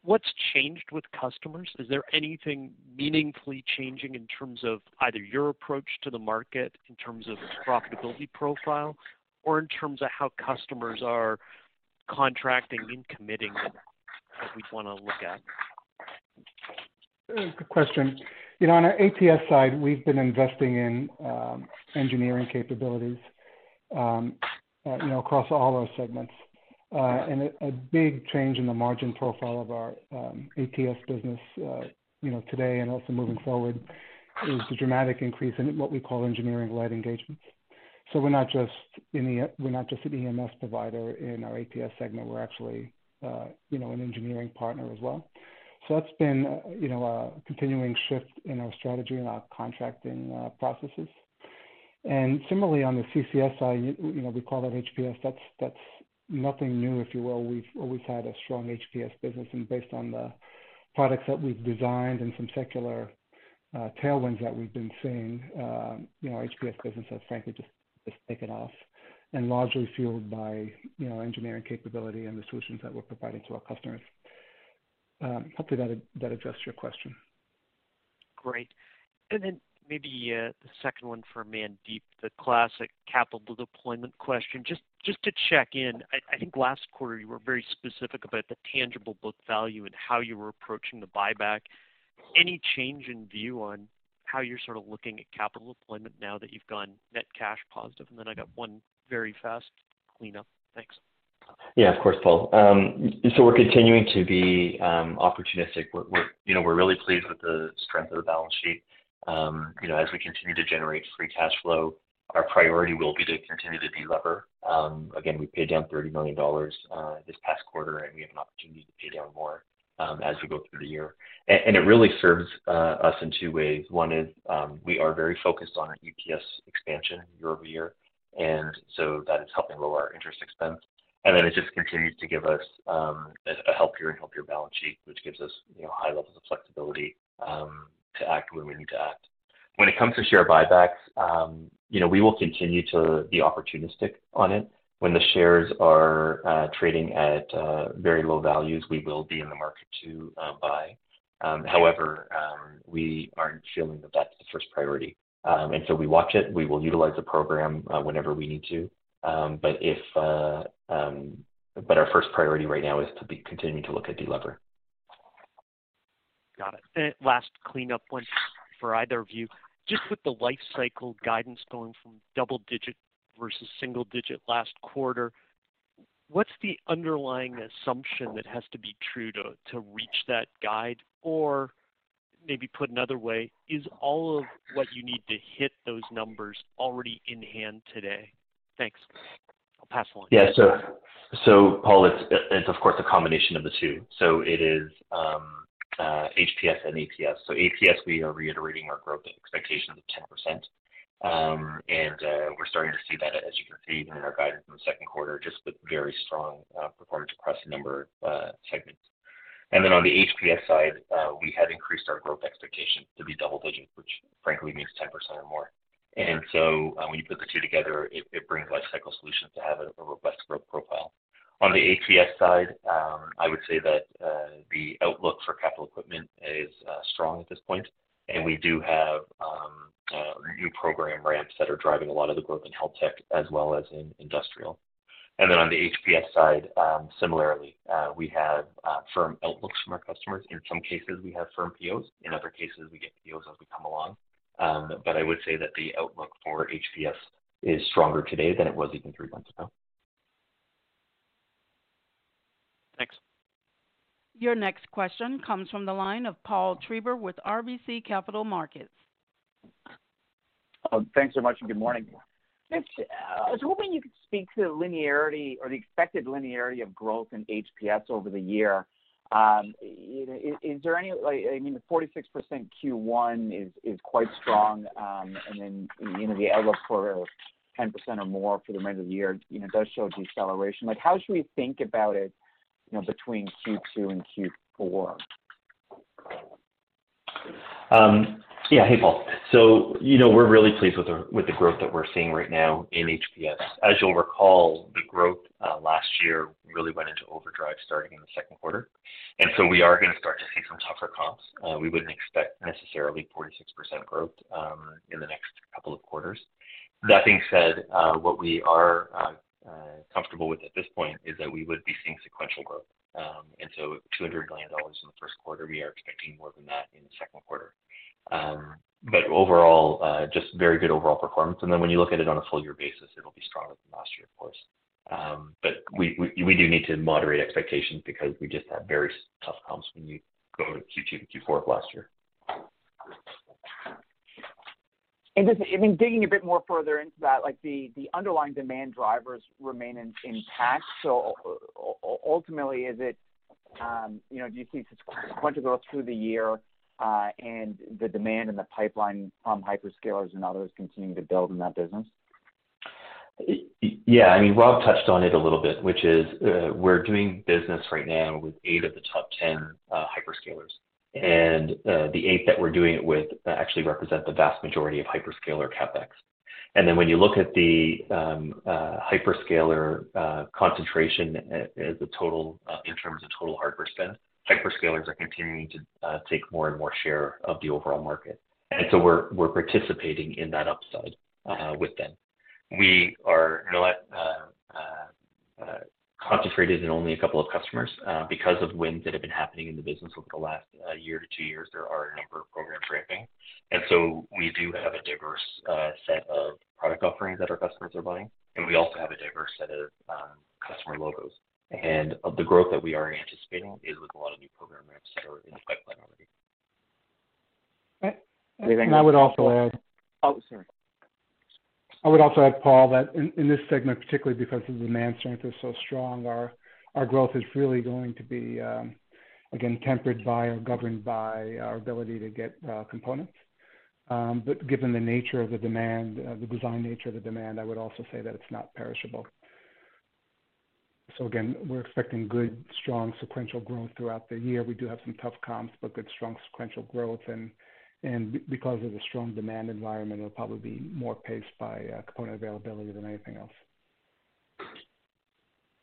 what's changed with customers? Is there anything meaningfully changing in terms of either your approach to the market, in terms of profitability profile, or in terms of how customers are contracting and committing that we'd wanna look at? Good question. You know, on our ATS side, we've been investing in um, engineering capabilities, um, uh, you know, across all our segments. Uh, and a big change in the margin profile of our um, ATS business, uh, you know, today and also moving forward is the dramatic increase in what we call engineering-led engagements. So we're not just an EMS provider in our ATS segment, we're actually, uh, you know, an engineering partner as well. So that's been, you know, a continuing shift in our strategy and our contracting processes. And similarly, on the CCS side, you know, we call that HPS. That's nothing new, if you will. We've always had a strong HPS business, and based on the products that we've designed and some secular uh, tailwinds that we've been seeing, uh, you know, HPS business has frankly just taken off and largely fueled by, you know, engineering capability and the solutions that we're providing to our customers. Um, hopefully that addressed your question. Great. Maybe the second one for Mandeep, the classic capital deployment question. Just to check in, I think last quarter you were very specific about the tangible book value and how you were approaching the buyback. Any change in view on how you're sort of looking at capital deployment now that you've gone net cash positive? And then I got one very fast cleanup. Thanks. Yeah, of course, Paul. Um so we're continuing to be opportunistic. We're, you know, we're really pleased with the strength of the balance sheet. Um, you know, as we continue to generate free cash flow, our priority will be to continue to delever. Um, again, we paid down $30 million uh, this past quarter, and we have an opportunity to pay down more um, as we go through the year. And it really serves uh, us in two ways. One is, we are very focused on our EPS expansion year-over-year, and so that is helping lower our interest expense. And then it just continues to give us a healthier and healthier balance sheet, which gives us, you know, high levels of flexibility to act when we need to act. When it comes to share buybacks, you know, we will continue to be opportunistic on it. When the shares are trading at very low values, we will be in the market to buy. However, we aren't feeling that that's the first priority. Um, and so we watch it. We will utilize the program whenever we need to. Um, but if uh, um, but our first priority right now is to be continuing to look at delever. Got it. Last cleanup one for either of you. Just with the life cycle guidance going from double digit versus single digit last quarter, what's the underlying assumption that has to be true to reach that guide? Or maybe put another way, is all of what you need to hit those numbers already in hand today? Thanks. I'll pass along. Yeah. So, Paul, it's of course a combination of the two. So It is um, Uh, HPS and ATS. So ATS, we are reiterating our growth expectations of 10%. Um, and uh, we're starting to see that, as you can see even in our guidance in the second quarter, just with very strong uh, performance across a number of segments. And then on the HPS side, we had increased our growth expectation to be double digits, which frankly means 10% or more. And so when you put the two together, it brings Lifecycle Solutions to have a robust growth profile. On the ATS side, um, I would say that uh, the outlook for capital equipment is uh, strong at this. And we do have um, uh, new program ramps that are driving a lot of the growth in health tech as well as in industrial. And then on the HPS side, um, similarly, we have firm outlooks from our customers. In some cases, we have firm POs. In other cases, we get POs as we come along. But I would say that the outlook for HPS is stronger today than it was even three months ago. Thanks. Your next question comes from the line of Paul Treiber with RBC Capital Markets. Oh, thanks so much, and good morning. I was hoping you could speak to the linearity or the expected linearity of growth in HPS over the year. Um, is there any like, I mean, the 46% Q1 is quite strong, um, and then, you know, the outlook for 10% or more for the remainder of the year, you know, does show deceleration. Like, how should we think about it, you know, between Q2 and Q4? Um, yeah. Hey, Paul. So, you know, we're really pleased with the growth that we're seeing right now in HPS. As you'll recall, the growth uh, last year really went into overdrive starting in the second quarter. And so we are gonna start to see some tougher comps. Uh, we wouldn't expect necessarily 46% growth um, in the next couple of quarters. That being said, uh, what we are comfortable with at this point is that we would be seeing sequential growth. Um, and so $200 million in the first quarter, we are expecting more than that in the second quarter. Um, but overall, uh, just very good overall performance. And then when you look at it on a full year basis, it'll be stronger than last year, of course. Um, but we we do need to moderate expectations because we just had very tough comps when you go to Q2 to Q4 of last year. And just, I mean, digging a bit more further into that, like the the underlying demand drivers remain intact. So ultimately, is it, um, you know, do you see sequential growth through the year, uh, and the demand in the pipeline from hyperscalers and others continuing to build in that business? Yeah. I mean, Rob touched on it a little bit, which is, uh, we're doing business right now with eight of the top 10 uh, hyperscalers. Uh, the eight that we're doing it with uh, actually represent the vast majority of hyperscaler CapEx. And then when you look at the um, uh, hyperscaler concentration as a total in terms of total hardware spend, hyperscalers are continuing to take more and more share of the overall market. And so we're we're participating in that upside with them. We are not concentrated in only a couple of customers uh, because of wins that have been happening in the business over the last uh, year to two years. There are a number of programs ramping. And so we do have a diverse uh, set of product offerings that our customers are buying, and we also have a diverse set of um, customer logos. Of the growth that we are anticipating is with a lot of new program ramps that are in the pipeline already. I would also add. Oh, sorry. I would also add, Paul, that in this segment, particularly because the demand strength is so strong, our growth is really going to be, um, again, tempered by or governed by our ability to get uh, components. Um, but given the nature of the demand, uh, the design nature of the demand, I would also say that it's not perishable. So again, we're expecting good, strong sequential growth throughout the year. We do have some tough comps, but good, strong sequential growth. And because of the strong demand environment, it'll probably be more paced by uh, component availability than anything else.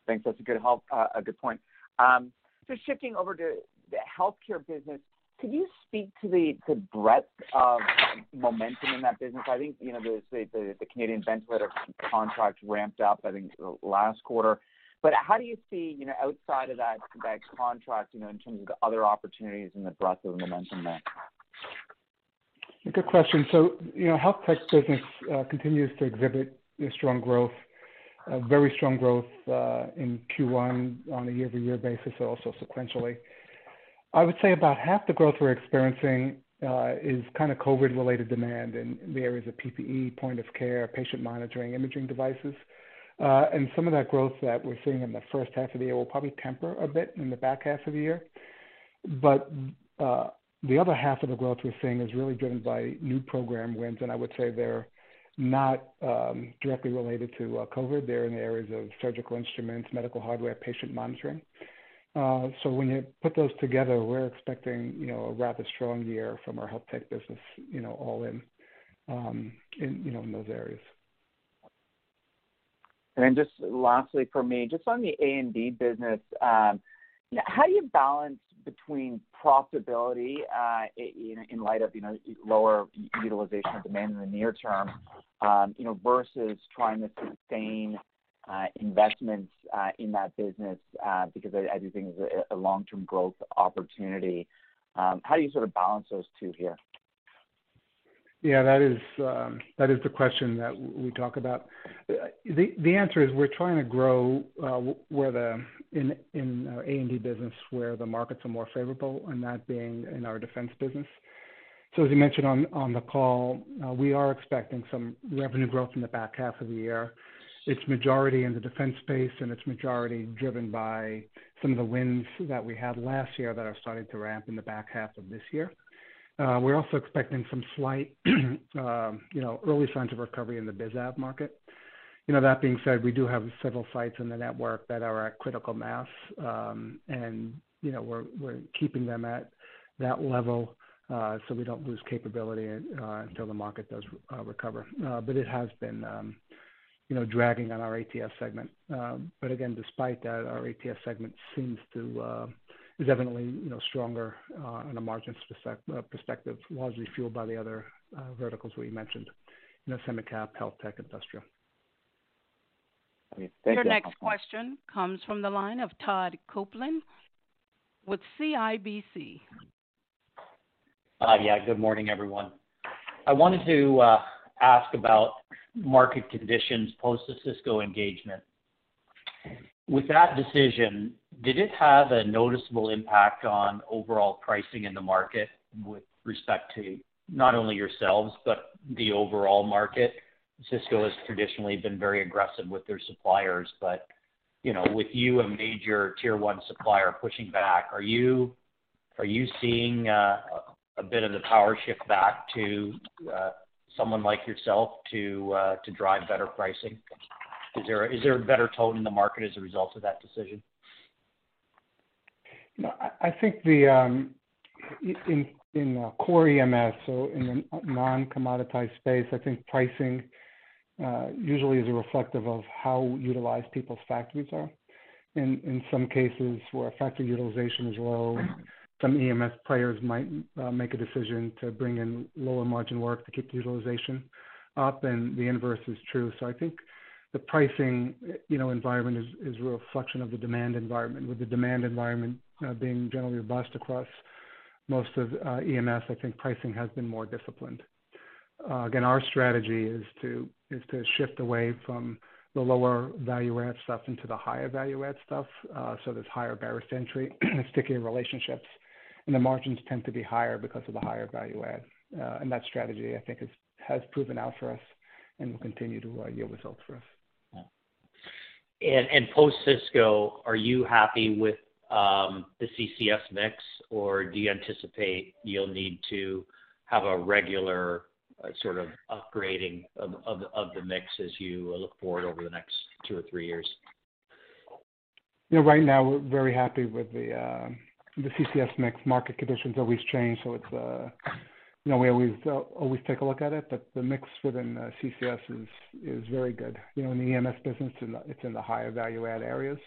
Thanks. That's a good uh, point. Um, just shifting over to the healthcare business, could you speak to the breadth of momentum in that business? I think, you know, the Canadian ventilator contract ramped up, I think, last quarter. But how do you see, you know, outside of that contract, you know, in terms of the other opportunities and the breadth of momentum there? Good question. So, you know, health tech business uh, continues to exhibit strong growth, uh, very strong growth uh, in Q1 on a year-over-year basis, also sequentially. I would say about half the growth we're experiencing is kind of COVID-related demand in the areas of PPE, point of care, patient monitoring, imaging devices. And some of that growth that we're seeing in the first half of the year will probably temper a bit in the back half of the year. The other half of the growth we're seeing is really driven by new program wins, and I would say they're not um, directly related to uh, COVID. They're in the areas of surgical instruments, medical hardware, patient monitoring. Uh, so when you put those together, we're expecting, you know, a rather strong year from our health tech business, you know, all in, um, in you know, in those areas. And then just lastly for me, just on the A&D business, um, how do you balance between profitability uh, in light of, you know, lower utilization of demand in the near term, um, you know, versus trying to sustain uh, investments uh, in that business, because I do think it's a long-term growth opportunity. Um, how do you sort of balance those two here? Yeah, that is um, that is the question that we talk about. The the answer is we're trying to grow uh, where the in our A&D business where the markets are more favorable, and that being in our defense business. So as you mentioned on on the call, uh, we are expecting some revenue growth in the back half of the year. It's majority in the defense space, and it's majority driven by some of the wins that we had last year that are starting to ramp in the back half of this year. Uh, we're also expecting some slight, um, you know, early signs of recovery in the biz market. You know, that being said, we do have several sites in the network that are at critical mass, um, and, you know, we're we're keeping them at that level, uh, so we don't lose capability uh, until the market does recover. But it has been, um, you know, dragging on our ATS segment. But again, despite that, our ATS segment is evidently, you know, stronger uh, on a margin uh, perspective, largely fueled by the other uh, verticals we mentioned, you know, semi-cap, health tech, industrial. Okay. Thank you. Your next question comes from the line of Todd Coupland with CIBC. Yeah, good morning, everyone. I wanted to ask about market conditions post the Cisco engagement. With that decision, did it have a noticeable impact on overall pricing in the market with respect to not only yourselves, but the overall market? Cisco has traditionally been very aggressive with their suppliers, but, you know, with you, a major tier one supplier pushing back, are you are you seeing uh, a bit of the power shift back to uh, someone like yourself to uh, to drive better pricing? Is there a better tone in the market as a result of that decision? No, I think um, in uh, core EMS, so in the non-commoditized space, I think pricing uh, usually is a reflective of how utilized people's factories are. In some cases where factory utilization is low, some EMS players might uh, make a decision to bring in lower margin work to keep the utilization up, and the inverse is true. I think the pricing, you know, environment is a reflection of the demand environment. With the demand environment uh, being generally robust across most of uh, EMS, I think pricing has been more disciplined. Uh, again, our strategy is to shift away from the lower value add stuff into the higher value add stuff, so there's higher barriers to entry stickier relationships, and the margins tend to be higher because of the higher value add. And that strategy, I think, has proven out for us and will continue to yield results for us. And post Cisco, are you happy with um, the CCS mix, or do you anticipate you'll need to have a regular uh, sort of upgrading of the mix as you look forward over the next two or three years? You know, right now we're very happy with the uh, CCS mix. Market conditions always change, so it's uh, you know, we always uh, always take a look at it, but the mix within uh, CCS is is very good. You know, in the EMS business, it's in the higher value add areas,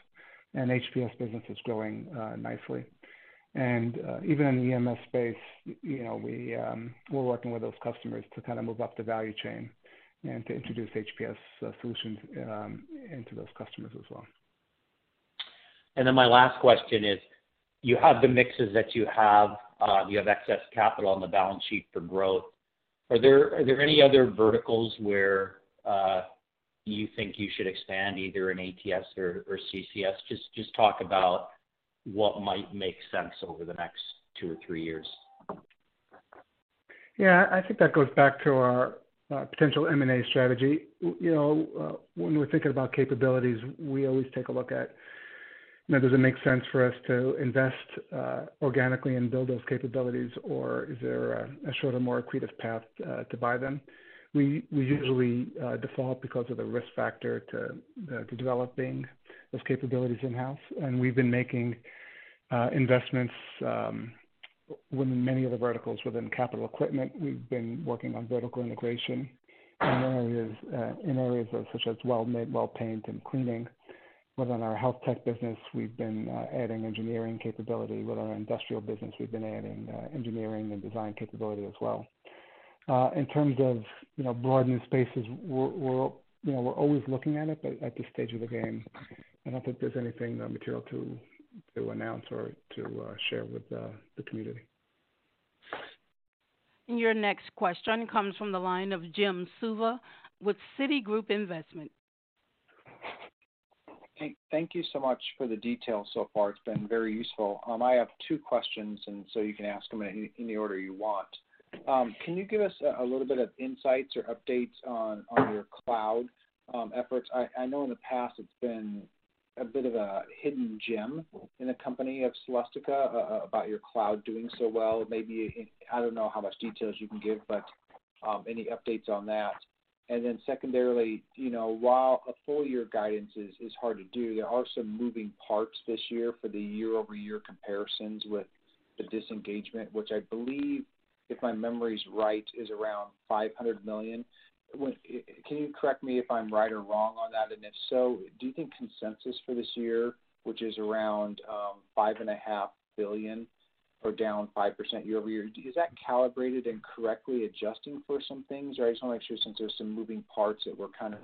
and HPS business is growing uh, nicely. And even in the EMS space, you know, um, we're working with those customers to kind of move up the value chain and to introduce HPS solutions um, into those customers as well. And then my last question is, you have the mixes that you have, Uh, you have excess capital on the balance sheet for growth. Are there are there any other verticals where uh, you think you should expand either in ATS or CCS? Just just talk about what might make sense over the next two or three years. Yeah. I think that goes back to our uh, potential M&A strategy. You know, when we're thinking about capabilities, we always take a look at, know, does it make sense for us to invest uh, organically and build those capabilities, or is there a shorter, more accretive path uh, to buy them? We we usually uh, default because of the risk factor to to developing those capabilities in-house. And we've been making investments um, within many of the verticals. Within capital equipment, we've been working on vertical integration in areas in areas such as weldment, weld paint, and cleaning. Within our health tech business, we've been uh, adding engineering capability. With our industrial business, we've been adding uh, engineering and design capability as well. Uh, in terms of, you know, broadening spaces, we're, you know, we're always looking at it, but at this stage of the game, I don't think there's anything material to to announce or to share with the community. Your next question comes from the line of Jim Suva with Citigroup Investment. Thank you so much for the details so far. It's been very useful. Um, I have two questions, and so you can ask them in any order you want. Um, can you give us a little bit of insights or updates on on your cloud um, efforts? I know in the past it's been a bit of a hidden gem in the company of Celestica uh, uh, about your cloud doing so well. Maybe I don't know how much details you can give, but any updates on that? And then secondarily, you know, while a full year guidance is hard to do, there are some moving parts this year for the year-over-year comparisons with the disengagement, which I believe, if my memory is right, is around $500 million. Can you correct me if I'm right or wrong on that? And if so, do you think consensus for this year, which is around um, $5.5 billion or down 5% year-over-year, is that calibrated and correctly adjusting for some things? Or I just wanna make sure since there's some moving parts that we're kind of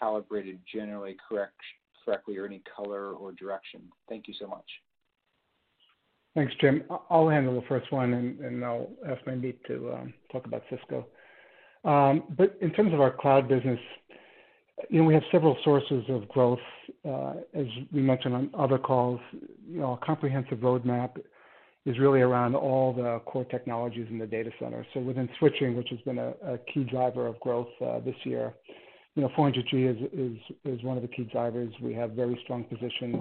calibrated generally correct, correctly or any color or direction. Thank you so much. Thanks, Jim. I'll handle the first one, and I'll ask Mandeep to um, talk about Cisco. Um, but in terms of our cloud business, you know, we have several sources of growth. Uh, as we mentioned on other calls, you know, our comprehensive roadmap is really around all the core technologies in the data center. So within switching, which has been a key driver of growth uh, this year, you know, 400G is one of the key drivers. We have very strong positions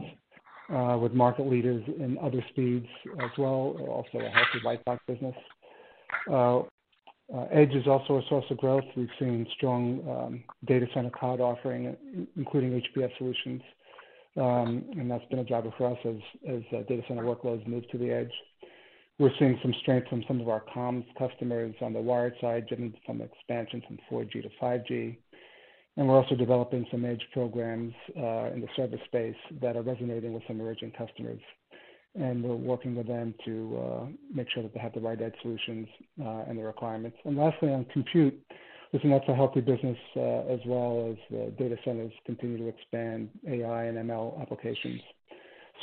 uh, with market leaders in other speeds as well, also a healthy white box business. Uh, edge is also a source of growth. We've seen strong um, data center cloud offering, including HPS solutions. Um, and that's been a driver for us as data center workloads move to the edge. We're seeing some strength from some of our comms customers on the wired side, driven from expansion from 4G to 5G. And we're also developing some edge programs uh, in the service space that are resonating with some emerging customers. And we're working with them to uh, make sure that they have the right edge solutions uh, and the requirements. And lastly, on compute, listen, that's a healthy business as well as the data centers continue to expand AI and ML applications.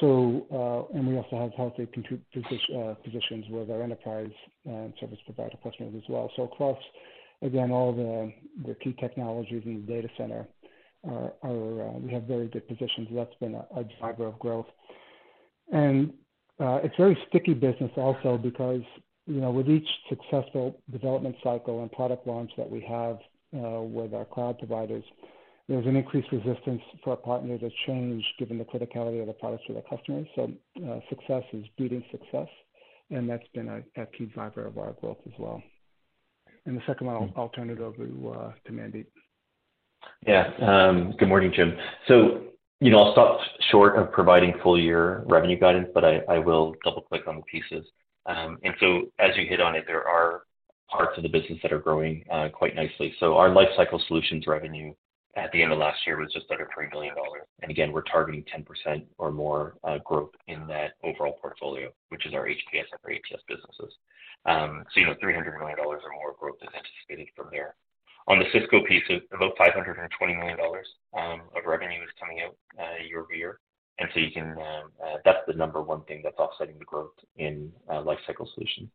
So, uh, and we also have healthy compute uh, positions with our enterprise and service provider customers as well. So across, again, all the the key technologies in the data center are we have very good positions. That's been a driver of growth. And uh, it's very sticky business also because, you know, with each successful development cycle and product launch that we have with our cloud providers, there's an increased resistance for our partner to change given the criticality of the products to their customers. So, uh, success is beating success, and that's been a key driver of our growth as well. And the second one, I'll turn it over to uh, to Mandeep. Yeah. Um, good morning, Jim. So you know, I'll stop short of providing full year revenue guidance, but I I will double-click on the pieces. Um, and so as you hit on it, there are parts of the business that are growing uh, quite nicely. So our Lifecycle Solutions revenue at the end of last year was just under $3 billion. And again, we're targeting 10% or more uh, growth in that overall portfolio, which is our HPS and our ATS businesses. Um, so, you know, $300 million or more growth is anticipated from there. On the Cisco piece, about $520 million um, of revenue is coming out uh, year-over-year. And so you can, um, uh, that's the number one thing that's offsetting the growth in Lifecycle Solutions.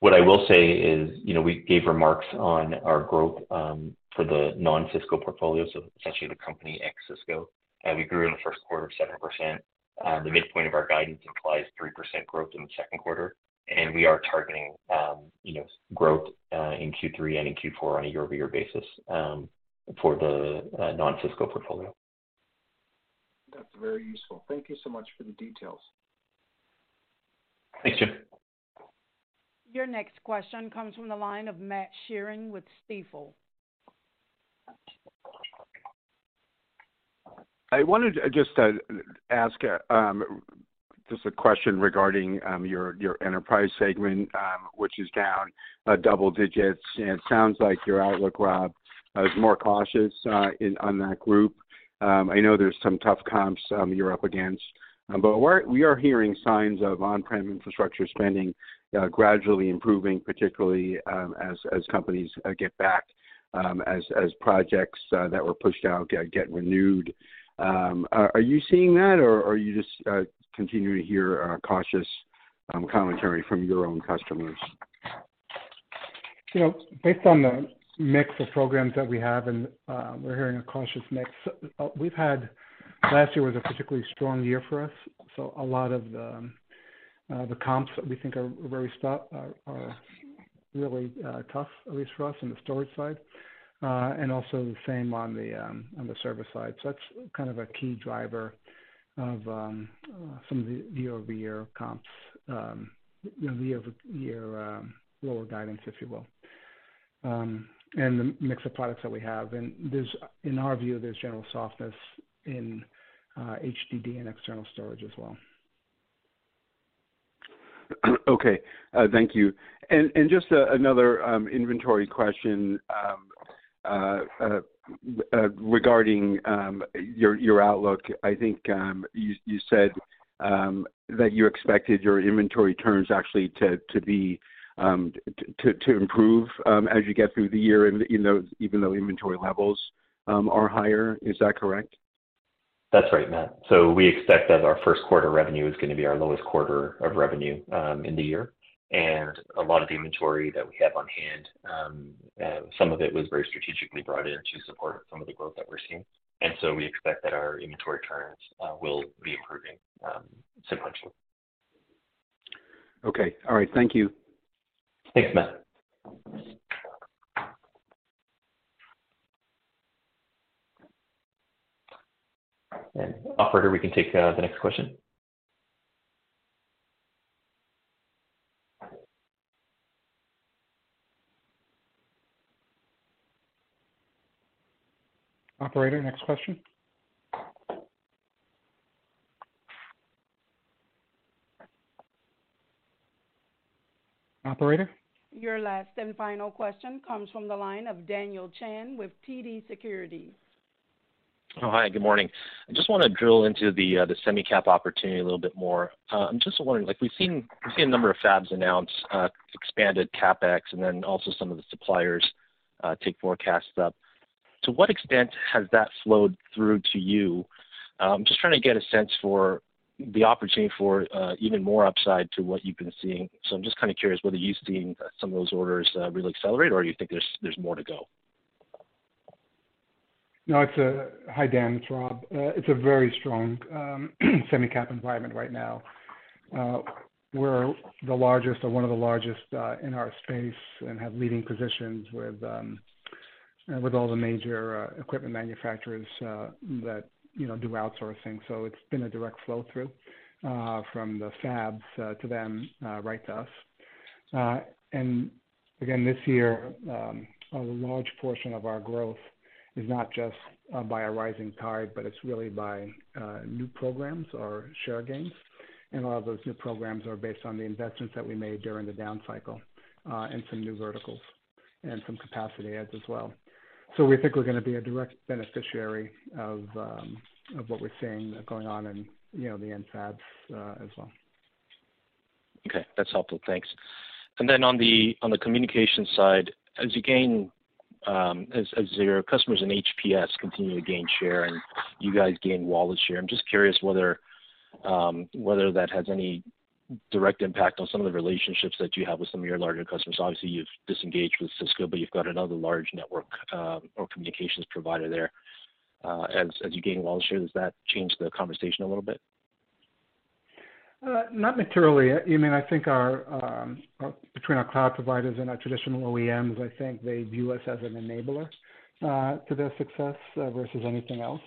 What I will say is, you know, we gave remarks on our growth um, for the non-Cisco portfolio, so essentially the company ex Cisco. Uh, we grew in the first quarter 7%. Uh, the midpoint of our guidance implies 3% growth in the second quarter, and we are targeting, um, you know, growth uh, in Q3 and in Q4 on a year-over-year basis um, for the non-Cisco portfolio. That's very useful. Thank you so much for the details. Thanks, Jim. Your next question comes from the line of Matt Sheerin with Stifel. I wanted to just uh, ask uh, um, just a question regarding um, your enterprise segment, um, which is down uh, double digits. It sounds like your outlook, Rob, is more cautious on that group. I know there's some tough comps you're up against, but we are hearing signs of on-prem infrastructure spending Uh, gradually improving, particularly um, as companies uh, get back, um, as projects uh, that were pushed out get renewed. Um, are you seeing that, or are you just continuing to hear cautious commentary from your own customers? You know, based on the mix of programs that we have, and we're hearing a cautious mix. We've had last year was a particularly strong year for us, so a lot of the Uh, comps we think are very really uh, tough, at least for us on the storage side, uh, and also the same on the um, server side. So that's kind of a key driver of um, some of the year-over-year comps, um, know, year-over-year lower guidance, if you will, and the mix of products that we have. In our view, there's general softness in HDD and external storage as well. Okay. Uh, thank you. And just uh, another um, inventory question um, uh, regarding um, your outlook. I think you said that you expected your inventory turns actually to improve as you get through the year, even though inventory levels are higher. Is that correct? That's right, Matt. So we expect that our first quarter revenue is gonna be our lowest quarter of revenue um, in the year. And a lot of the inventory that we have on hand, um, uh, some of it was very strategically brought in to support some of the growth that we're seeing. And so we expect that our inventory turns uh, will be improving um, sequentially. Okay. All right. Thank you. Thanks, Matt. And operator, we can take uh, the next question. Operator, next question. Operator? Your last and final question comes from the line of Daniel Chan with TD Securities. Oh, hi, good morning. I just wanna drill into the uh, the semi-cap opportunity a little bit more. Uh, I'm just wondering, like we've seen we've seen a number of fabs announce uh, expanded CapEx and then also some of the suppliers uh, take forecasts up. To what extent has that flowed through to you? I'm just trying to get a sense for the opportunity for even more upside to what you've been seeing. So I'm just kinda curious whether you've seen some of those orders really accelerate or you think there's there's more to go. No, it's a hi, Dan, it's Rob. Uh, it's a very strong um, semi-cap environment right now. Uh, we're the largest or one of the largest uh, in our space and have leading positions with um, with all the major equipment manufacturers that you know do outsourcing. So it's been a direct flow through from the fabs to them right to us. And again, this year um, a large portion of our growth is not just uh, by a rising tide, but it's really by uh, new programs or share gains. And a lot of those new programs are based on the investments that we made during the down cycle uh, and some new verticals and some capacity adds as well. So we think we're gonna be a direct beneficiary of um, of what we're seeing going on in, you know, the end fabs as well. Okay. That's helpful. Thanks. And then on the on the communication side, as Um, your customers in HPS continue to gain share and you guys gain wallet share, I'm just curious whether um whether that has any direct impact on some of the relationships that you have with some of your larger customers. Obviously, you've disengaged with Cisco, but you've got another large network um, or communications provider there. Uh, as you gain wallet share, does that change the conversation a little bit? Uh, not materially. I mean, I think um, our between our cloud providers and our traditional OEMs, I think they view us as an enabler uh, to their success uh, versus anything else.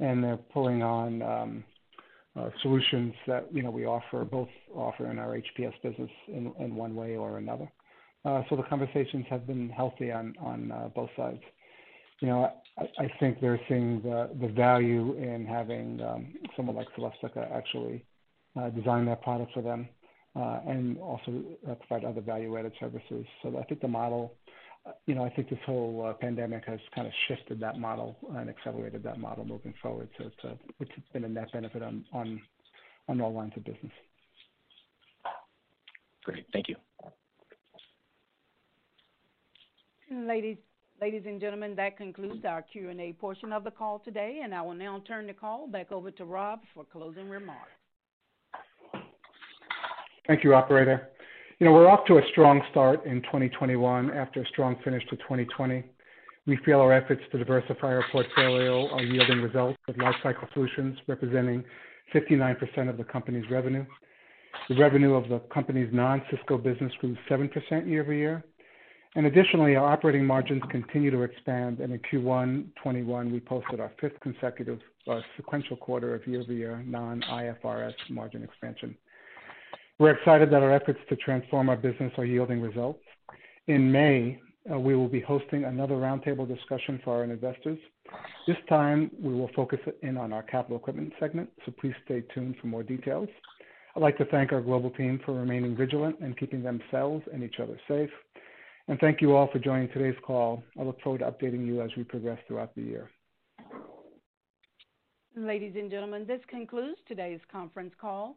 And they're pulling on um, solutions that, you know, we offer both offer in our HPS business in one way or another. So the conversations have been healthy on both sides. You know, I think they're seeing the value in having um, someone like Celestica actually Uh, design that product for them uh, and also uh, provide other value-added services. So I think the model you know, I think this whole uh, pandemic has kind of shifted that model and accelerated that model moving forward. So it's, a, it's been a net benefit on, on, on all lines of business. Great. Thank you. Ladies, ladies and gentlemen, that concludes our Q&A portion of the call today, and I will now turn the call back over to Rob for closing remarks. Thank you, operator. You know, we're off to a strong start in 2021 after a strong finish to 2020. We feel our efforts to diversify our portfolio are yielding results, with Lifecycle Solutions representing 59% of the company's revenue. The revenue of the company's non-Cisco business grew 7% year-over-year. And Additionally, our operating margins continue to expand, and in Q1 2021, we posted our fifth consecutive uh, sequential quarter of year-over-year non-IFRS margin expansion. We're excited that our efforts to transform our business are yielding results. In May, uh, we will be hosting another roundtable discussion for our investors. This time, we will focus in on our capital equipment segment, so please stay tuned for more details. I'd like to thank our global team for remaining vigilant and keeping themselves and each other safe. And thank you all for joining today's call. I look forward to updating you as we progress throughout the year. Ladies and gentlemen, this concludes today's conference call.